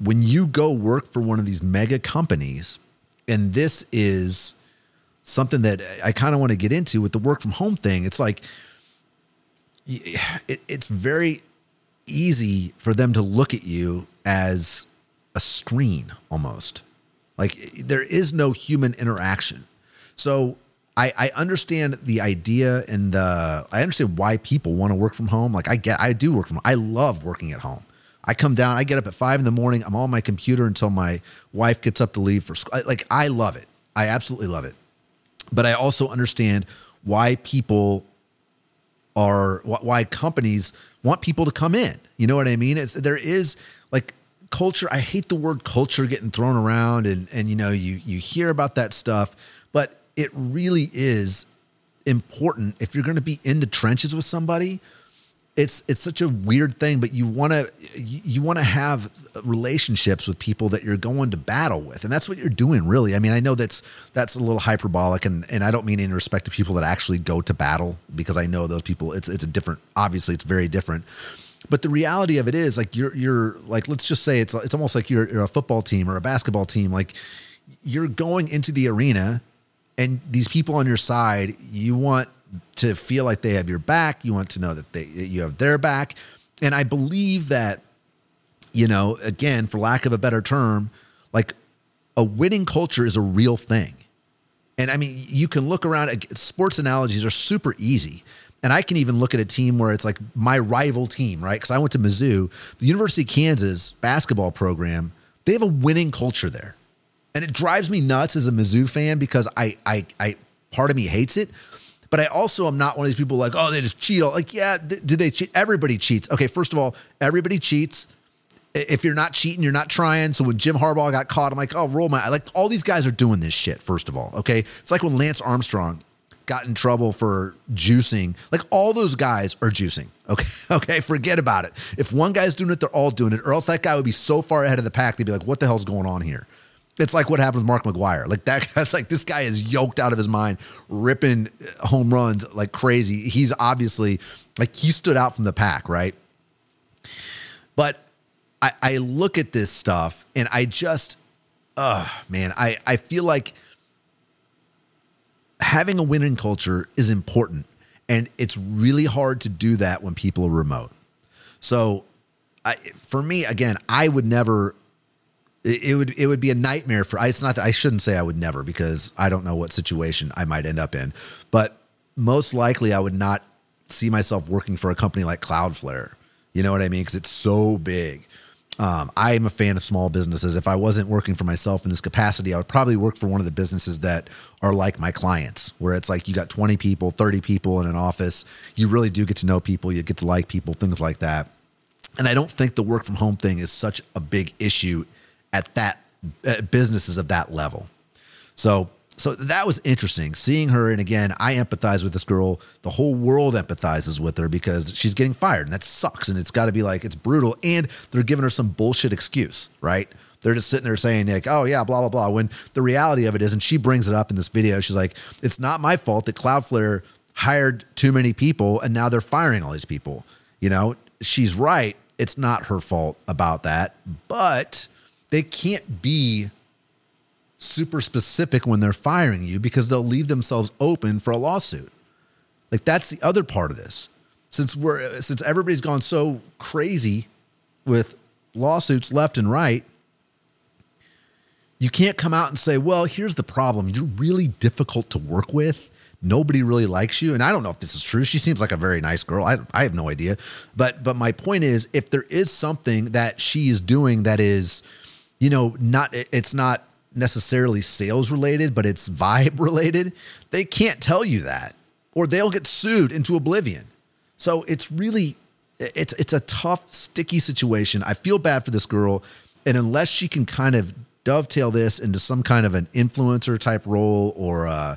when you go work for one of these mega companies, and this is something that I kind of want to get into with the work from home thing. It's like it, it's very easy for them to look at you as a screen almost. Like there is no human interaction. So I, I understand the idea and the I understand why people want to work from home. Like I get I do work from home. I love working at home. I come down, I get up at five in the morning, I'm on my computer until my wife gets up to leave for school. Like I love it. I absolutely love it. But I also understand why people are why companies want people to come in. You know what I mean? It's there is like culture i hate the word culture getting thrown around and and you know you you hear about that stuff but it really is important if you're going to be in the trenches with somebody it's it's such a weird thing, but you want to you want to have relationships with people that you're going to battle with, and that's what you're doing, really. I mean, I know that's that's a little hyperbolic, and and I don't mean in respect to people that actually go to battle because I know those people. It's it's a different. Obviously, it's very different. But the reality of it is, like you're you're like let's just say it's it's almost like you're, you're a football team or a basketball team. Like you're going into the arena, and these people on your side, you want to feel like they have your back. You want to know that they that you have their back. And I believe that, you know, again, for lack of a better term, like a winning culture is a real thing. And I mean, you can look around sports analogies are super easy. And I can even look at a team where it's like my rival team, right? Because I went to Mizzou, the University of Kansas basketball program, they have a winning culture there. And it drives me nuts as a Mizzou fan because I I I part of me hates it. But I also am not one of these people like, oh, they just cheat. All. Like, yeah, th- do they cheat? Everybody cheats. Okay, first of all, everybody cheats. If you're not cheating, you're not trying. So when Jim Harbaugh got caught, I'm like, oh, roll my. I Like all these guys are doing this shit. First of all, okay, it's like when Lance Armstrong got in trouble for juicing. Like all those guys are juicing. Okay, okay, forget about it. If one guy's doing it, they're all doing it, or else that guy would be so far ahead of the pack. They'd be like, what the hell's going on here? It's like what happened with Mark McGwire. Like that guy's like this guy is yoked out of his mind, ripping home runs like crazy. He's obviously like he stood out from the pack, right? But I, I look at this stuff and I just, uh man, I, I feel like having a winning culture is important. And it's really hard to do that when people are remote. So I, for me, again, I would never it, would it would be a nightmare for. It's not that I shouldn't say I would never because I don't know what situation I might end up in, but most likely I would not see myself working for a company like Cloudflare. You know what I mean? Because it's so big. Um, I am a fan of small businesses. If I wasn't working for myself in this capacity, I would probably work for one of the businesses that are like my clients, where it's like you got 20 people, 30 people in an office. You really do get to know people, you get to like people, things like that. And I don't think the work from home thing is such a big issue at that at businesses of that level. So so that was interesting seeing her. And again, I empathize with this girl. The whole world empathizes with her because she's getting fired, and that sucks. And it's got to be like it's brutal. And they're giving her some bullshit excuse, right? They're just sitting there saying like, "Oh yeah, blah blah blah." When the reality of it is, and she brings it up in this video. She's like, "It's not my fault that Cloudflare hired too many people, and now they're firing all these people." You know, she's right. It's not her fault about that, but they can't be super specific when they're firing you because they'll leave themselves open for a lawsuit. Like that's the other part of this. Since we're since everybody's gone so crazy with lawsuits left and right, you can't come out and say, "Well, here's the problem. You're really difficult to work with. Nobody really likes you." And I don't know if this is true. She seems like a very nice girl. I I have no idea. But but my point is if there is something that she is doing that is you know, not it's not necessarily sales related, but it's vibe related, they can't tell you that or they'll get sued into oblivion. So it's really it's it's a tough, sticky situation. I feel bad for this girl, and unless she can kind of dovetail this into some kind of an influencer type role or uh,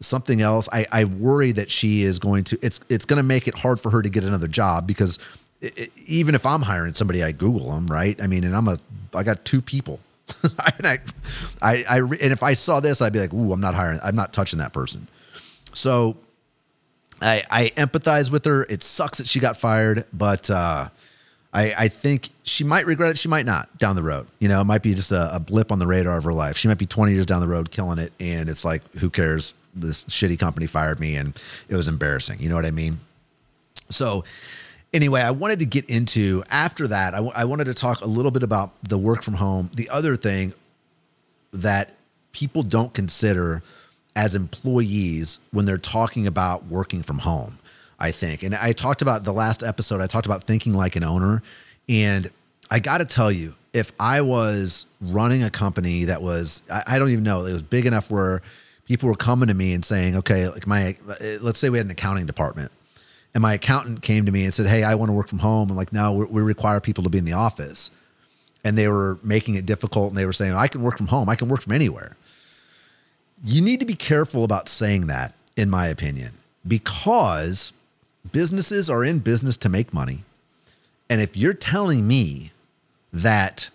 something else, I, I worry that she is going to it's it's going to make it hard for her to get another job because it, even if I'm hiring somebody, I Google them, right? I mean, and I'm a I got two people. and I, I, I, and if I saw this, I'd be like, "Ooh, I'm not hiring. I'm not touching that person." So, I, I empathize with her. It sucks that she got fired, but uh, I, I think she might regret it. She might not down the road. You know, it might be just a, a blip on the radar of her life. She might be 20 years down the road killing it, and it's like, who cares? This shitty company fired me, and it was embarrassing. You know what I mean? So anyway, I wanted to get into after that. I, w- I wanted to talk a little bit about the work from home. The other thing that people don't consider as employees when they're talking about working from home, I think. And I talked about the last episode, I talked about thinking like an owner. And I got to tell you, if I was running a company that was, I, I don't even know, it was big enough where people were coming to me and saying, okay, like my, let's say we had an accounting department and my accountant came to me and said, Hey, I want to work from home. I'm like, No, we require people to be in the office. And they were making it difficult and they were saying, I can work from home, I can work from anywhere. You need to be careful about saying that, in my opinion, because businesses are in business to make money. And if you're telling me that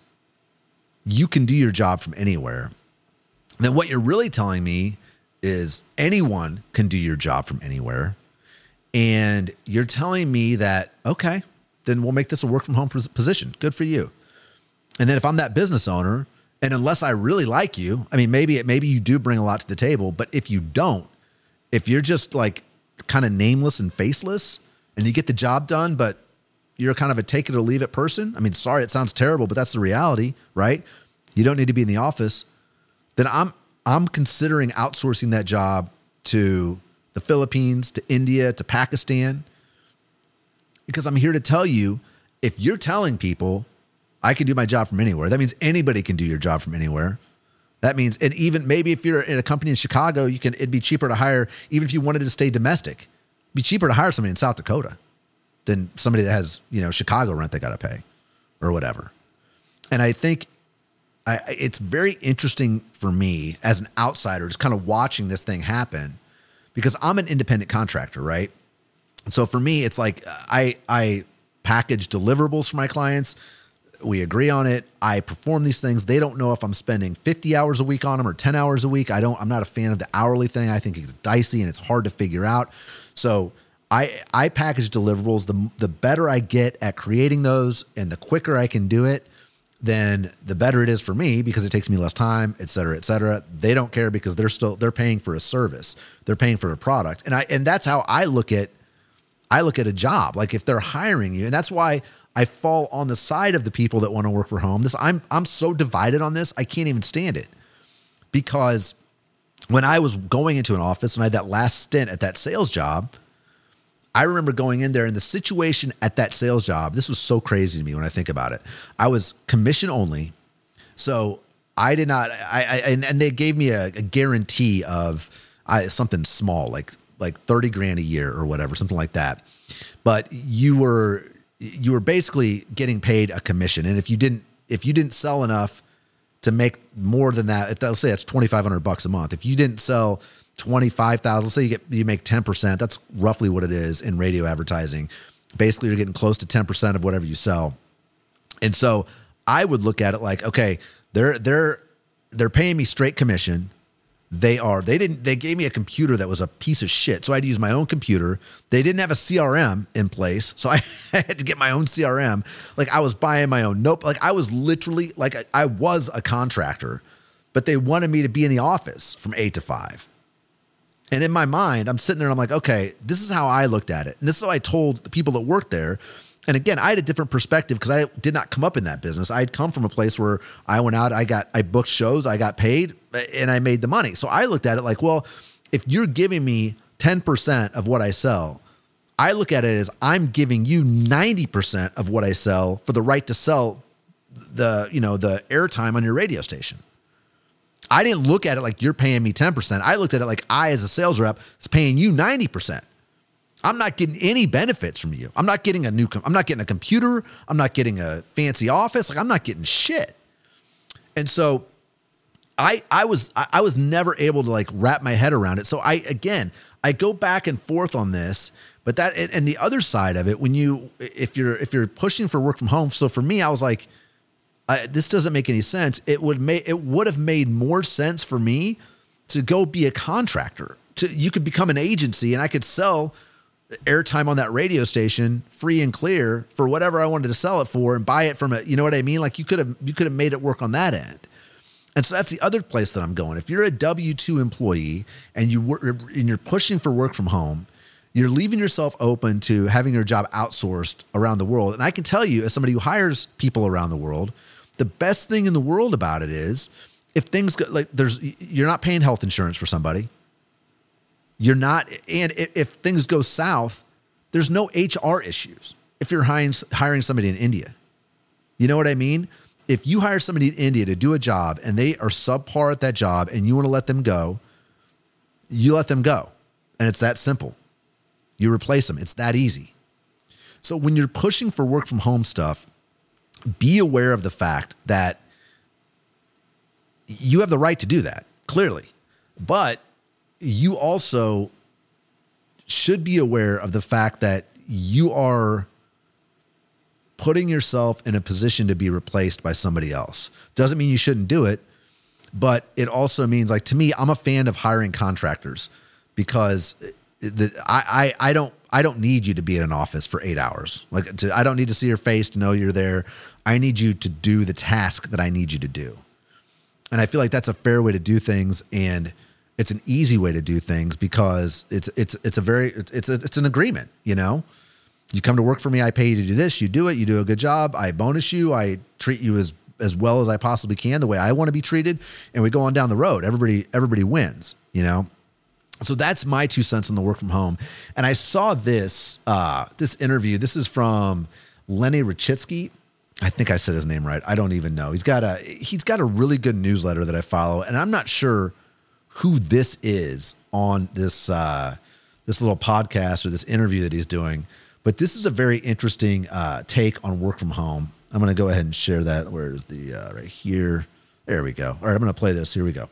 you can do your job from anywhere, then what you're really telling me is anyone can do your job from anywhere. And you're telling me that, okay, then we'll make this a work from home position. Good for you. And then if I'm that business owner, and unless I really like you, I mean, maybe maybe you do bring a lot to the table, but if you don't, if you're just like kind of nameless and faceless, and you get the job done, but you're kind of a take it or leave it person. I mean, sorry, it sounds terrible, but that's the reality, right? You don't need to be in the office. Then I'm I'm considering outsourcing that job to the Philippines, to India, to Pakistan, because I'm here to tell you if you're telling people I can do my job from anywhere, that means anybody can do your job from anywhere. That means, and even maybe if you're in a company in Chicago, you can, it'd be cheaper to hire, even if you wanted to stay domestic, be cheaper to hire somebody in South Dakota than somebody that has, you know, Chicago rent they got to pay or whatever. And I think I, it's very interesting for me as an outsider, just kind of watching this thing happen because I'm an independent contractor, right? So for me, it's like uh, I I package deliverables for my clients. We agree on it. I perform these things. They don't know if I'm spending 50 hours a week on them or 10 hours a week. I don't, I'm not a fan of the hourly thing. I think it's dicey and it's hard to figure out. So I, I package deliverables. The, the better I get at creating those and the quicker I can do it, then the better it is for me because it takes me less time, et cetera, et cetera. They don't care because they're still, they're paying for a service. They're paying for a product. And I, and that's how I look at, I look at a job. Like if they're hiring you, and that's why I fall on the side of the people that want to work from home. This I'm I'm so divided on this. I can't even stand it. Because when I was going into an office and I had that last stint at that sales job, I remember going in there and the situation at that sales job, this was so crazy to me when I think about it. I was commission only. So I did not I, I and, and they gave me a, a guarantee of I, something small, like like 30 grand a year or whatever, something like that. But you were you were basically getting paid a commission. And if you didn't if you didn't sell enough to make more than that, let's say that's 2500 bucks a month. If you didn't sell 25,000, say you get you make 10%, that's roughly what it is in radio advertising. Basically you're getting close to 10% of whatever you sell. And so I would look at it like, okay, they're they're they're paying me straight commission. They are they didn't they gave me a computer that was a piece of shit. So i had to use my own computer. They didn't have a crm in place so i had to get my own crm like i was buying my own nope like i was literally like I, was a contractor but they wanted me to be in the office from 8 to 5 and in my mind i'm sitting there and i'm like okay this is how i looked at it and this is how i told the people that worked there and again, I had a different perspective because I did not come up in that business. I had come from a place where I went out, I got, I booked shows, I got paid, and I made the money. So I looked at it like, well, if you're giving me 10% of what I sell, I look at it as I'm giving you 90% of what I sell for the right to sell the, you know, the airtime on your radio station. I didn't look at it like you're paying me 10%. I looked at it like I, as a sales rep, is paying you 90%. I'm not getting any benefits from you. I'm not getting a new, I'm not getting a computer. I'm not getting a fancy office. Like I'm not getting shit. And so I, I was, I was never able to like wrap my head around it. So I, again, I go back and forth on this, but that, and the other side of it, when you, if you're, if you're pushing for work from home. So for me, I was like, I, this doesn't make any sense. It would make, it would have made more sense for me to go be a contractor to, you could become an agency and I could sell airtime on that radio station free and clear for whatever I wanted to sell it for and buy it from it. You know what I mean? Like you could have you could have made it work on that end. And so that's the other place that I'm going. If you're a W two employee and you work and you're pushing for work from home, you're leaving yourself open to having your job outsourced around the world. And I can tell you, as somebody who hires people around the world, the best thing in the world about it is if things go like there's you're not paying health insurance for somebody you're not, and if things go south, there's no HR issues if you're hiring, hiring somebody in India. You know what I mean? If you hire somebody in India to do a job and they are subpar at that job and you want to let them go, you let them go. And it's that simple. You replace them. It's that easy. So when you're pushing for work from home stuff, be aware of the fact that you have the right to do that, clearly. But you also should be aware of the fact that you are putting yourself in a position to be replaced by somebody else. Doesn't mean you shouldn't do it, but it also means like to me, I'm a fan of hiring contractors because I, I I don't I don't need you to be in an office for eight hours. Like to, I don't need to see your face to know you're there. I need you to do the task that I need you to do. And I feel like that's a fair way to do things and it's an easy way to do things because it's it's it's a very it's it's, a, it's an agreement, you know? You come to work for me, I pay you to do this, you do it, you do a good job, I bonus you, I treat you as as well as I possibly can, the way I want to be treated, and we go on down the road. Everybody everybody wins, you know? So that's my two cents on the work from home. And I saw this uh, this interview. This is from Lenny Rachitsky. I think I said his name right. I don't even know. He's got a he's got a really good newsletter that I follow, and I'm not sure who this is on this uh, this little podcast or this interview that he's doing. But this is a very interesting uh, take on work from home. I'm going to go ahead and share that. Where's the uh, right here? There we go. All right, I'm going to play this. Here we go.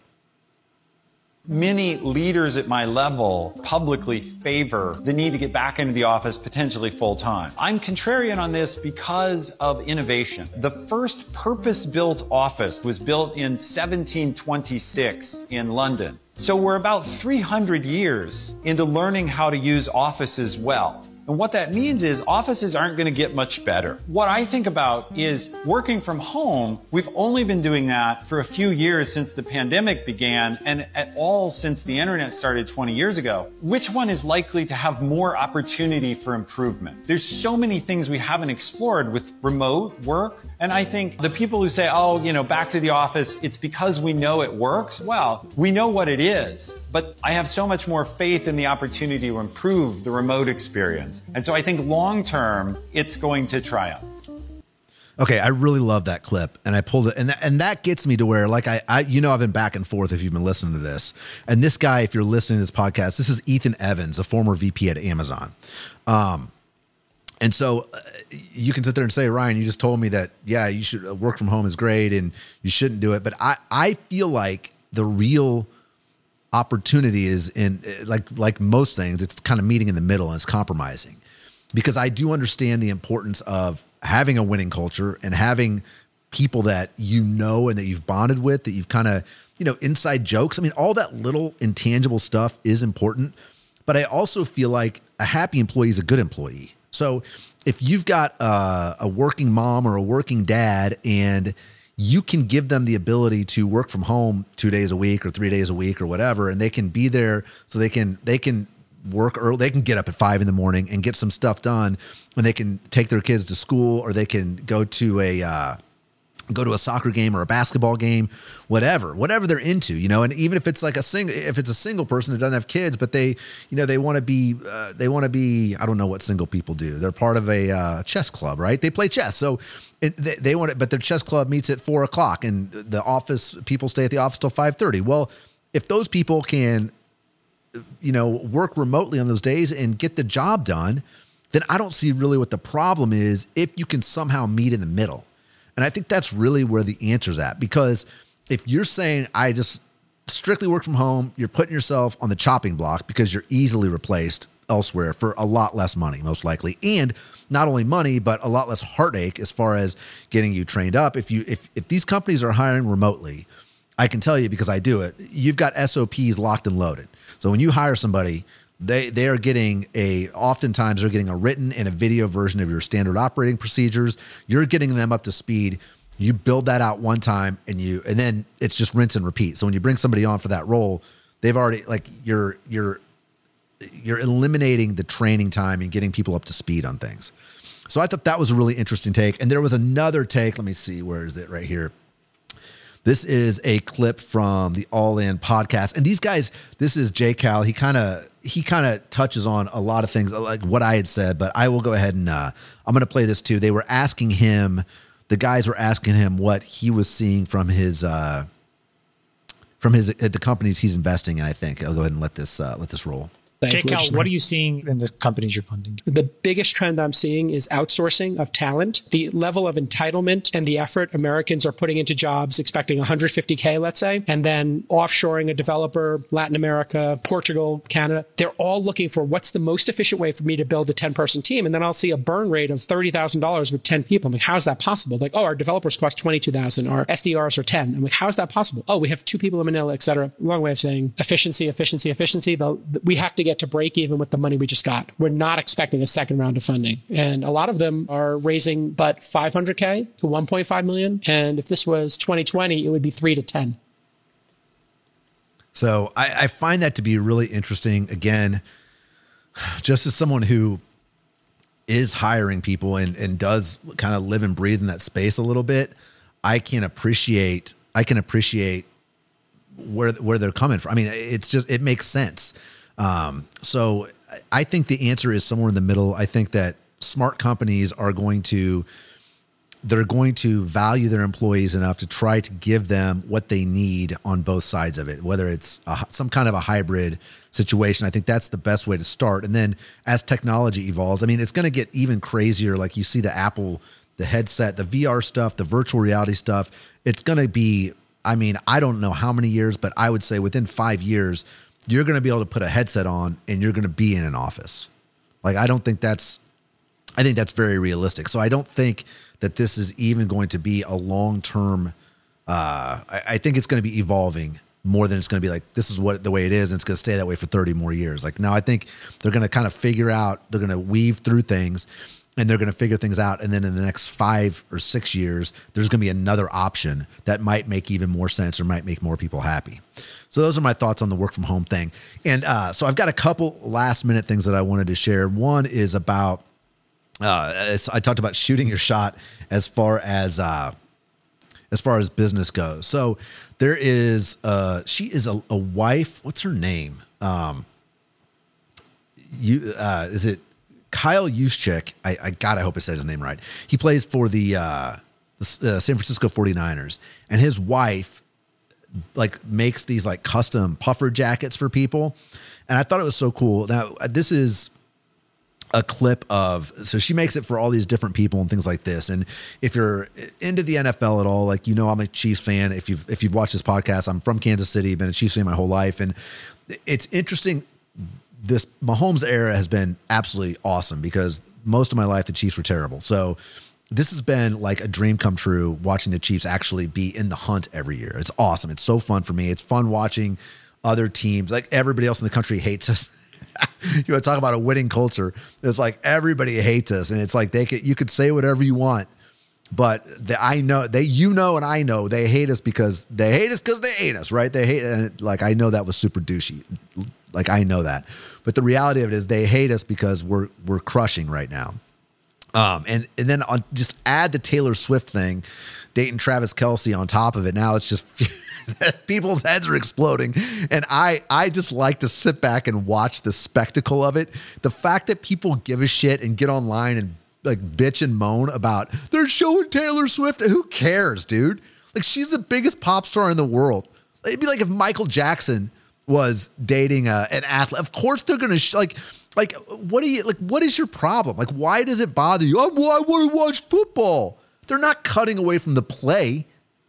Many leaders at my level publicly favor the need to get back into the office potentially full time. I'm contrarian on this because of innovation. The first purpose built office was built in 1726 in London. So we're about 300 years into learning how to use offices well. And what that means is offices aren't going to get much better. What I think about is working from home. We've only been doing that for a few years since the pandemic began and at all since the internet started 20 years ago. Which one is likely to have more opportunity for improvement? There's so many things we haven't explored with remote work. And I think the people who say, oh, you know, back to the office, it's because we know it works. Well, we know what it is, but I have so much more faith in the opportunity to improve the remote experience. And so I think long term, it's going to triumph. Okay, I really love that clip, and I pulled it, and that, and that gets me to where, like, I, I, you know, I've been back and forth if you've been listening to this, and this guy, if you're listening to this podcast, this is Ethan Evans, a former VP at Amazon, um, and so uh, you can sit there and say, Ryan, you just told me that, yeah, you should uh, work from home is great, and you shouldn't do it, but I, I feel like the real opportunity is in like like most things, it's kind of meeting in the middle and it's compromising because I do understand the importance of having a winning culture and having people that you know and that you've bonded with, that you've kind of, you know, inside jokes. I mean, all that little intangible stuff is important. But I also feel like a happy employee is a good employee. So if you've got a, a working mom or a working dad and you can give them the ability to work from home two days a week or three days a week or whatever, and they can be there so they can they can work early. They can get up at five in the morning and get some stuff done, and they can take their kids to school or they can go to a uh, go to a soccer game or a basketball game, whatever, whatever they're into, you know. And even if it's like a single, if it's a single person that doesn't have kids, but they, you know, they want to be, uh, they want to be. I don't know what single people do. They're part of a uh, chess club, right? They play chess, so. It, they, they want it, but their chess club meets at four o'clock, and the office people stay at the office till five thirty. Well, if those people can you know, work remotely on those days and get the job done, then I don't see really what the problem is if you can somehow meet in the middle. And I think that's really where the answer's at because if you're saying I just strictly work from home, you're putting yourself on the chopping block because you're easily replaced elsewhere for a lot less money, most likely. And not only money, but a lot less heartache as far as getting you trained up. If you if if these companies are hiring remotely, I can tell you because I do it, you've got SOPs locked and loaded. So when you hire somebody, they they are getting a oftentimes they're getting a written and a video version of your standard operating procedures. You're getting them up to speed. You build that out one time and you and then it's just rinse and repeat. So when you bring somebody on for that role, they've already like you're you're you're eliminating the training time and getting people up to speed on things. So I thought that was a really interesting take. And there was another take. Let me see, where is it right here? This is a clip from the All In podcast. And these guys, this is J-Cal. He kind of he kind of touches on a lot of things like what I had said, but I will go ahead and uh, I'm going to play this too. They were asking him, the guys were asking him what he was seeing from his uh, from his at the companies he's investing in. I think I'll go ahead and let this uh, let this roll. Cal, what are you seeing in the companies you're funding? The biggest trend I'm seeing is outsourcing of talent. The level of entitlement and the effort Americans are putting into jobs, expecting 150K, let's say, and then offshoring a developer, Latin America, Portugal, Canada. They're all looking for what's the most efficient way for me to build a 10 person team. And then I'll see a burn rate of $30,000 with 10 people. I'm like, how's that possible? Like, oh, our developers cost 22,000, our SDRs are 10. I'm like, how's that possible? Oh, we have two people in Manila, et cetera. Long way of saying efficiency, efficiency, efficiency. We have to get to break even with the money we just got. We're not expecting a second round of funding. And a lot of them are raising but 500K to 1.5 million. And if this was 2020, it would be three to 10. So I, I find that to be really interesting. Again, just as someone who is hiring people and, and does kind of live and breathe in that space a little bit, I can appreciate I can appreciate where where they're coming from. I mean, it's just it makes sense. Um, so I think the answer is somewhere in the middle. I think that smart companies are going to they're going to value their employees enough to try to give them what they need on both sides of it, whether it's a, some kind of a hybrid situation. I think that's the best way to start. And then as technology evolves, I mean, it's going to get even crazier. Like you see the Apple, the headset, the VR stuff, the virtual reality stuff. It's going to be, I mean, I don't know how many years, but I would say within five years, you're going to be able to put a headset on and you're going to be in an office. Like, I don't think that's, I think that's very realistic. So I don't think that this is even going to be a long term. Uh, I, I, think it's going to be evolving more than it's going to be like this is what the way it is, and it's going to stay that way for 30 more years. Like now, I think they're going to kind of figure out, they're going to weave through things, and they're going to figure things out. And then in the next five or six years, there's going to be another option that might make even more sense or might make more people happy. So those are my thoughts on the work from home thing. And uh, so I've got a couple last minute things that I wanted to share. One is about uh, I talked about shooting your shot as far as uh, as far as business goes. So there is uh, she is a, a wife. What's her name? Um, you uh, is it Kyle Juszczyk? I, I I hope I said his name right. He plays for the, uh, the uh, San Francisco 49ers, and his wife like makes these like custom puffer jackets for people. And I thought it was so cool. Now this is a clip of so she makes it for all these different people and things like this and if you're into the NFL at all like you know I'm a Chiefs fan if you've if you've watched this podcast I'm from Kansas City been a Chiefs fan my whole life and it's interesting this Mahomes era has been absolutely awesome because most of my life the Chiefs were terrible. So this has been like a dream come true watching the Chiefs actually be in the hunt every year. It's awesome. It's so fun for me. It's fun watching other teams like everybody else in the country hates us. You want to talk about a winning culture. It's like everybody hates us, and it's like they could you could say whatever you want, but the, I know they you know and I know they hate us because they hate us because they hate us, right? They hate and like I know that was super douchey, like I know that, but the reality of it is they hate us because we're we're crushing right now. Um, and and then on, just add the Taylor Swift thing, Dayton Travis Kelce on top of it. Now it's just people's heads are exploding. And i i just like to sit back and watch the spectacle of it. The fact that people give a shit and get online and like bitch and moan about they're showing taylor swift. Who cares dude? Like she's the biggest pop star in the world. It'd be like if michael jackson was dating a, an athlete. Of course they're gonna sh- like like what do you like what is your problem? Like why does it bother you? Oh, i want to watch football? They're not cutting away from the play.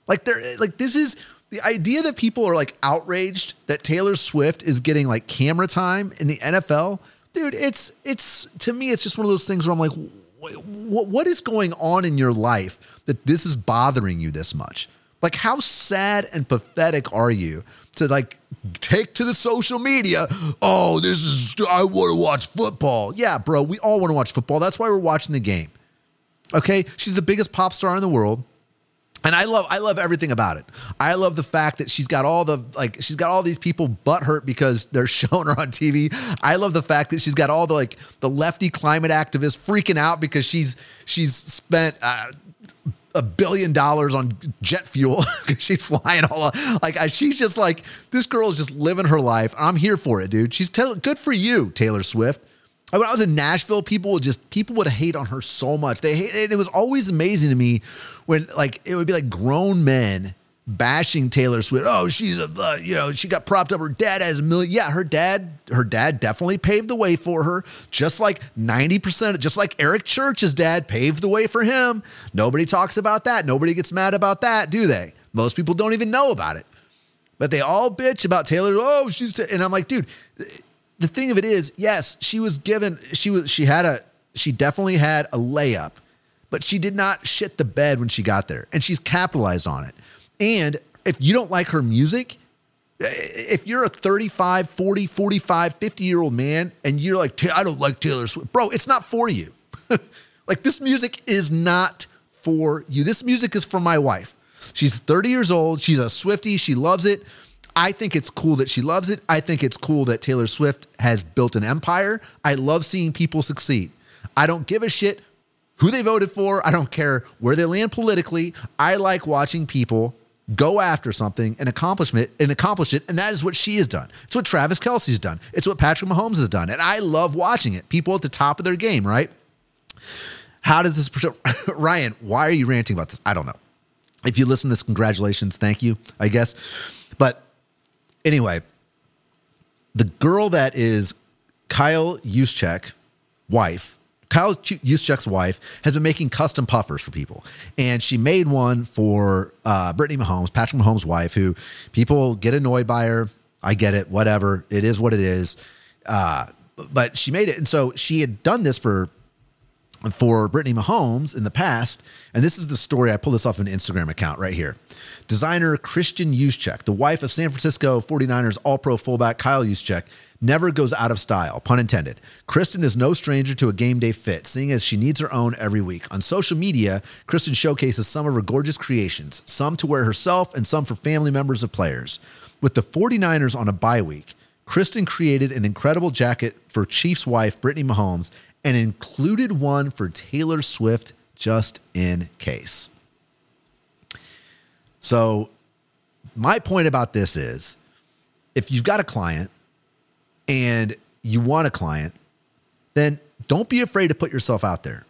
Like they're like this is the idea that people are like outraged that Taylor Swift is getting like camera time in the NFL, dude, it's it's to me it's just one of those things where I'm like what is going on in your life that this is bothering you this much? Like how sad and pathetic are you to like take to the social media, "Oh, this is I want to watch football." Yeah, bro, we all want to watch football. That's why we're watching the game. Okay? She's the biggest pop star in the world. And I love I love everything about it. I love the fact that she's got all the like she's got all these people butt hurt because they're showing her on TV. I love the fact that she's got all the like the lefty climate activists freaking out because she's she's spent uh, a billion dollars on jet fuel she's flying all like she's just like this girl is just living her life. I'm here for it, dude. She's good for you, Taylor Swift. When I was in Nashville, people would just people would hate on her so much. They hate, it was always amazing to me when like it would be like grown men bashing Taylor Swift. Oh, she's a, uh, you know, she got propped up. Her dad has a million. Yeah, her dad, her dad definitely paved the way for her. Just like 90%, just like Eric Church's dad paved the way for him. Nobody talks about that. Nobody gets mad about that, do they? Most people don't even know about it. But they all bitch about Taylor. Oh, she's, t-. and I'm like, dude, the thing of it is, yes, she was given, she was, she had a, she definitely had a layup, but she did not shit the bed when she got there and she's capitalized on it. And if you don't like her music, if you're a 35, 40, 45, 50 year old man and you're like, I don't like Taylor Swift, bro, it's not for you. like this music is not for you. This music is for my wife. She's 30 years old. She's a Swiftie. She loves it. I think it's cool that she loves it. I think it's cool that Taylor Swift has built an empire. I love seeing people succeed. I don't give a shit who they voted for. I don't care where they land politically. I like watching people go after something and accomplish it and accomplish it. And that is what she has done. It's what Travis Kelce's done. It's what Patrick Mahomes has done. And I love watching it. People at the top of their game, right? How does this, Ryan, why are you ranting about this? I don't know. If you listen to this, congratulations. Thank you, I guess. But anyway, the girl that is Kyle Juszczyk, wife, Kyle Juszczyk's wife has been making custom puffers for people, and she made one for uh, Brittany Mahomes, Patrick Mahomes' wife, who people get annoyed by her. I get it, whatever. It is what it is. Uh, but she made it, and so she had done this for for Brittany Mahomes in the past. And this is the story. I pulled this off an Instagram account right here. Designer Kristin Juszczyk, the wife of San Francisco 49ers All Pro fullback Kyle Juszczyk, never goes out of style, pun intended. Kristin is no stranger to a game day fit, seeing as she needs her own every week. On social media, Kristin showcases some of her gorgeous creations, some to wear herself and some for family members of players. With the 49ers on a bye week, Kristin created an incredible jacket for Chiefs wife Brittany Mahomes and included one for Taylor Swift just in case. So, my point about this is if you've got a client and you want a client, then don't be afraid to put yourself out there.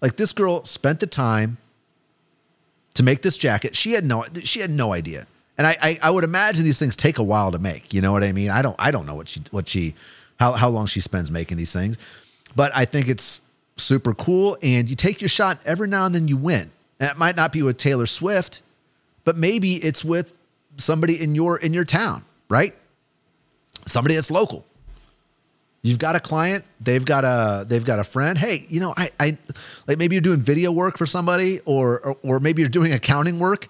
Like this girl spent the time to make this jacket. She had no she had no idea. And I, I, I would imagine these things take a while to make. You know what I mean? I don't I don't know what she what she how how long she spends making these things. But I think it's super cool. And you take your shot every now and then you win. And it might not be with Taylor Swift, but maybe it's with somebody in your in your town, right? Somebody that's local. You've got a client, they've got a they've got a friend. Hey, you know, I I like maybe you're doing video work for somebody or or, or maybe you're doing accounting work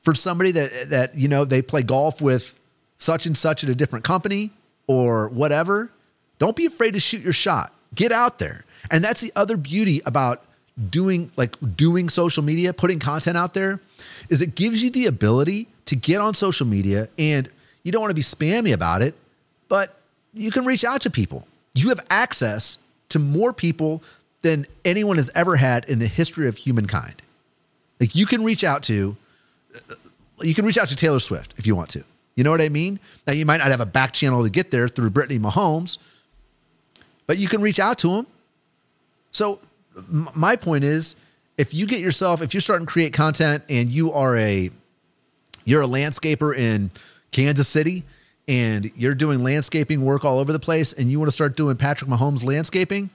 for somebody that that you know they play golf with such and such at a different company or whatever. Don't be afraid to shoot your shot. Get out there. And that's the other beauty about doing like doing social media, putting content out there is it gives you the ability to get on social media and you don't want to be spammy about it, but you can reach out to people. You have access to more people than anyone has ever had in the history of humankind. Like you can reach out to uh, you can reach out to Taylor Swift if you want to. You know what I mean? Now you might not have a back channel to get there through Brittany Mahomes, but you can reach out to him. So my point is, if you get yourself, if you're starting to create content and you are a, you're a landscaper in Kansas City and you're doing landscaping work all over the place and you want to start doing Patrick Mahomes landscaping,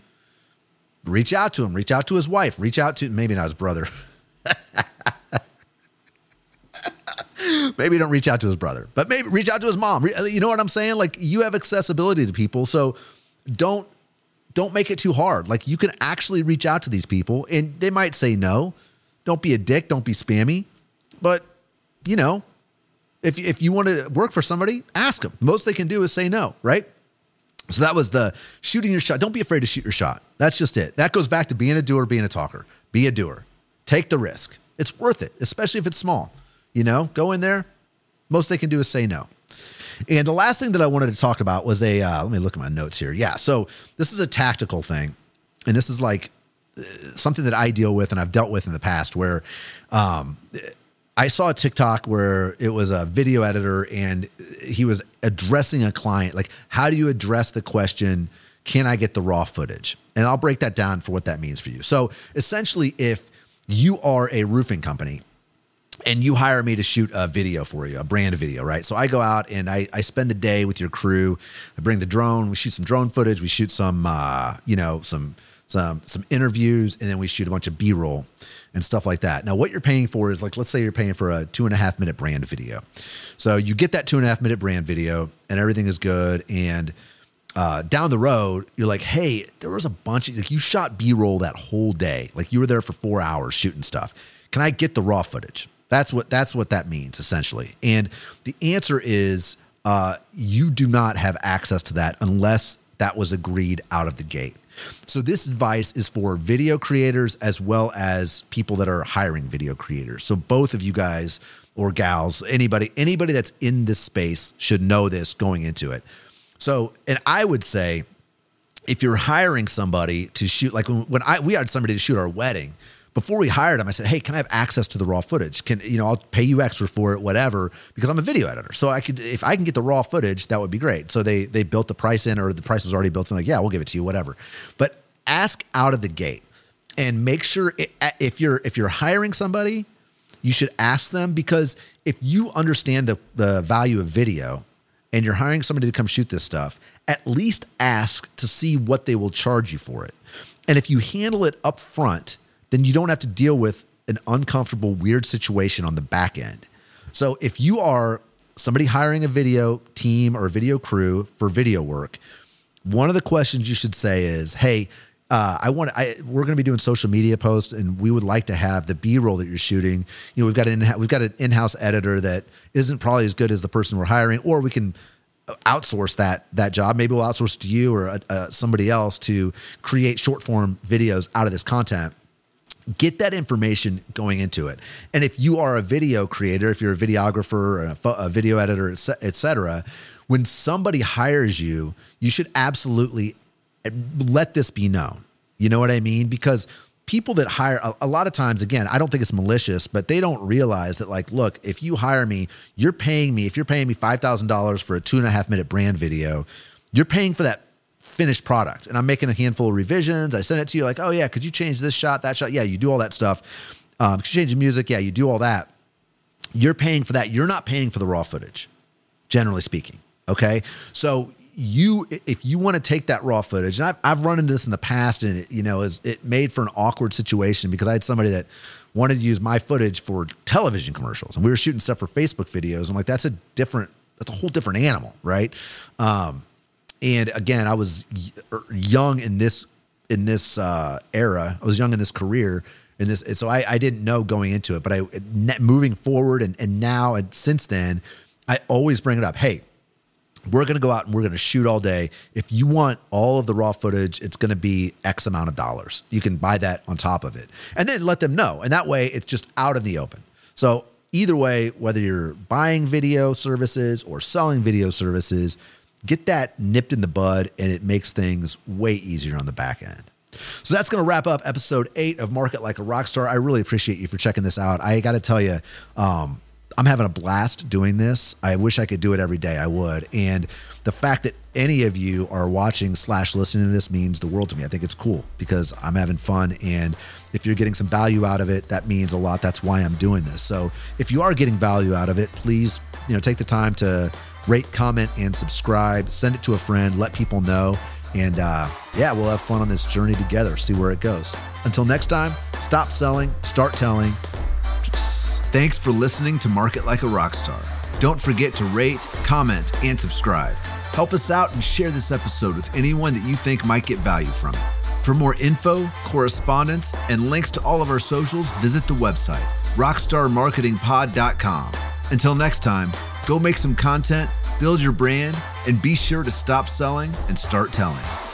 reach out to him, reach out to his wife, reach out to maybe not his brother. maybe don't reach out to his brother, but maybe reach out to his mom. You know what I'm saying? Like you have accessibility to people. So don't don't make it too hard. Like you can actually reach out to these people and they might say no. Don't be a dick, don't be spammy. But, you know, if if you want to work for somebody, ask them. Most they can do is say no, right? So that was the shooting your shot. Don't be afraid to shoot your shot. That's just it. That goes back to being a doer, being a talker. Be a doer. Take the risk. It's worth it, especially if it's small. You know, go in there. Most they can do is say no. And the last thing that I wanted to talk about was a, uh, let me look at my notes here. Yeah. So this is a tactical thing. And this is like uh, something that I deal with and I've dealt with in the past where um, I saw a TikTok where it was a video editor and he was addressing a client. Like, how do you address the question, can I get the raw footage? And I'll break that down for what that means for you. So essentially, if you are a roofing company and you hire me to shoot a video for you, a brand video, right? So I go out and I, I spend the day with your crew. I bring the drone. We shoot some drone footage. We shoot some, uh, you know, some some some interviews, and then we shoot a bunch of B roll and stuff like that. Now, what you're paying for is like, let's say you're paying for a two and a half minute brand video. So you get that two and a half minute brand video, and everything is good. And uh, down the road, you're like, hey, there was a bunch of like you shot B roll that whole day, like you were there for four hours shooting stuff. Can I get the raw footage? That's what that's what that means essentially. And the answer is uh, you do not have access to that unless that was agreed out of the gate. So this advice is for video creators as well as people that are hiring video creators. So both of you guys or gals, anybody anybody that's in this space should know this going into it. So, and I would say if you're hiring somebody to shoot like when, I we hired somebody to shoot our wedding, before we hired him, I said, "Hey, can I have access to the raw footage? Can you know I'll pay you extra for it, whatever, because I'm a video editor. So I could if I can get the raw footage, that would be great." So they they built the price in, or the price was already built in. Like, yeah, we'll give it to you, whatever. But ask out of the gate and make sure it, if you're if you're hiring somebody, you should ask them because if you understand the the value of video and you're hiring somebody to come shoot this stuff, at least ask to see what they will charge you for it. And if you handle it up front then you don't have to deal with an uncomfortable, weird situation on the back end. So if you are somebody hiring a video team or a video crew for video work, one of the questions you should say is, "Hey, uh, I want. I we're going to be doing social media posts, and we would like to have the B roll that you're shooting. You know, we've got an we've got an in house editor that isn't probably as good as the person we're hiring, or we can outsource that that job. Maybe we'll outsource to you or uh, somebody else to create short form videos out of this content." Get that information going into it. And if you are a video creator, if you're a videographer, a, a video editor, et cetera, when somebody hires you, you should absolutely eh, let this be known. You know what I mean? Because people that hire a, a, lot of times again i don't think it's malicious but they don't realize that like look if you hire me you're paying me if you're paying me $5000 for a two and a half minute brand video you're paying for that finished product and I'm making a handful of revisions. I send it to you like, oh yeah, could you change this shot, that shot? Yeah, you do all that stuff. Um, could you change the music? Yeah, you do all that. You're paying for that. You're not paying for the raw footage, generally speaking. Okay. So you, if you want to take that raw footage, and I've, I've run into this in the past and it, you know, is it made for an awkward situation because I had somebody that wanted to use my footage for television commercials and we were shooting stuff for Facebook videos. I'm like, that's a different, that's a whole different animal. Right. Um, and again, I was er, young in this in this uh, era. I was young in this career in this, so I, I didn't know going into it. But I moving forward and and now and since then, I always bring it up. Hey, we're going to go out and we're going to shoot all day. If you want all of the raw footage, it's going to be X amount of dollars. You can buy that on top of it, and then let them know. And that way, it's just out in the open. So either way, whether you're buying video services or selling video services get that nipped in the bud and it makes things way easier on the back end. So that's going to wrap up episode eight of Market Like a Rockstar. I really appreciate you for checking this out. I got to tell you, um, I'm having a blast doing this. I wish I could do it every day. I would. And the fact that any of you are watching slash listening to this means the world to me. I think it's cool because I'm having fun. And if you're getting some value out of it, that means a lot. That's why I'm doing this. So if you are getting value out of it, please, you know, take the time to rate, comment, and subscribe. Send it to a friend. Let people know. And uh, yeah, we'll have fun on this journey together, see where it goes. Until next time, stop selling, start telling. Peace. Thanks for listening to Market Like a Rockstar. Don't forget to rate, comment, and subscribe. Help us out and share this episode with anyone that you think might get value from it. For more info, correspondence, and links to all of our socials, visit the website, rockstarmarketingpod.com. Until next time, Go make some content, build your brand, and be sure to stop selling and start telling.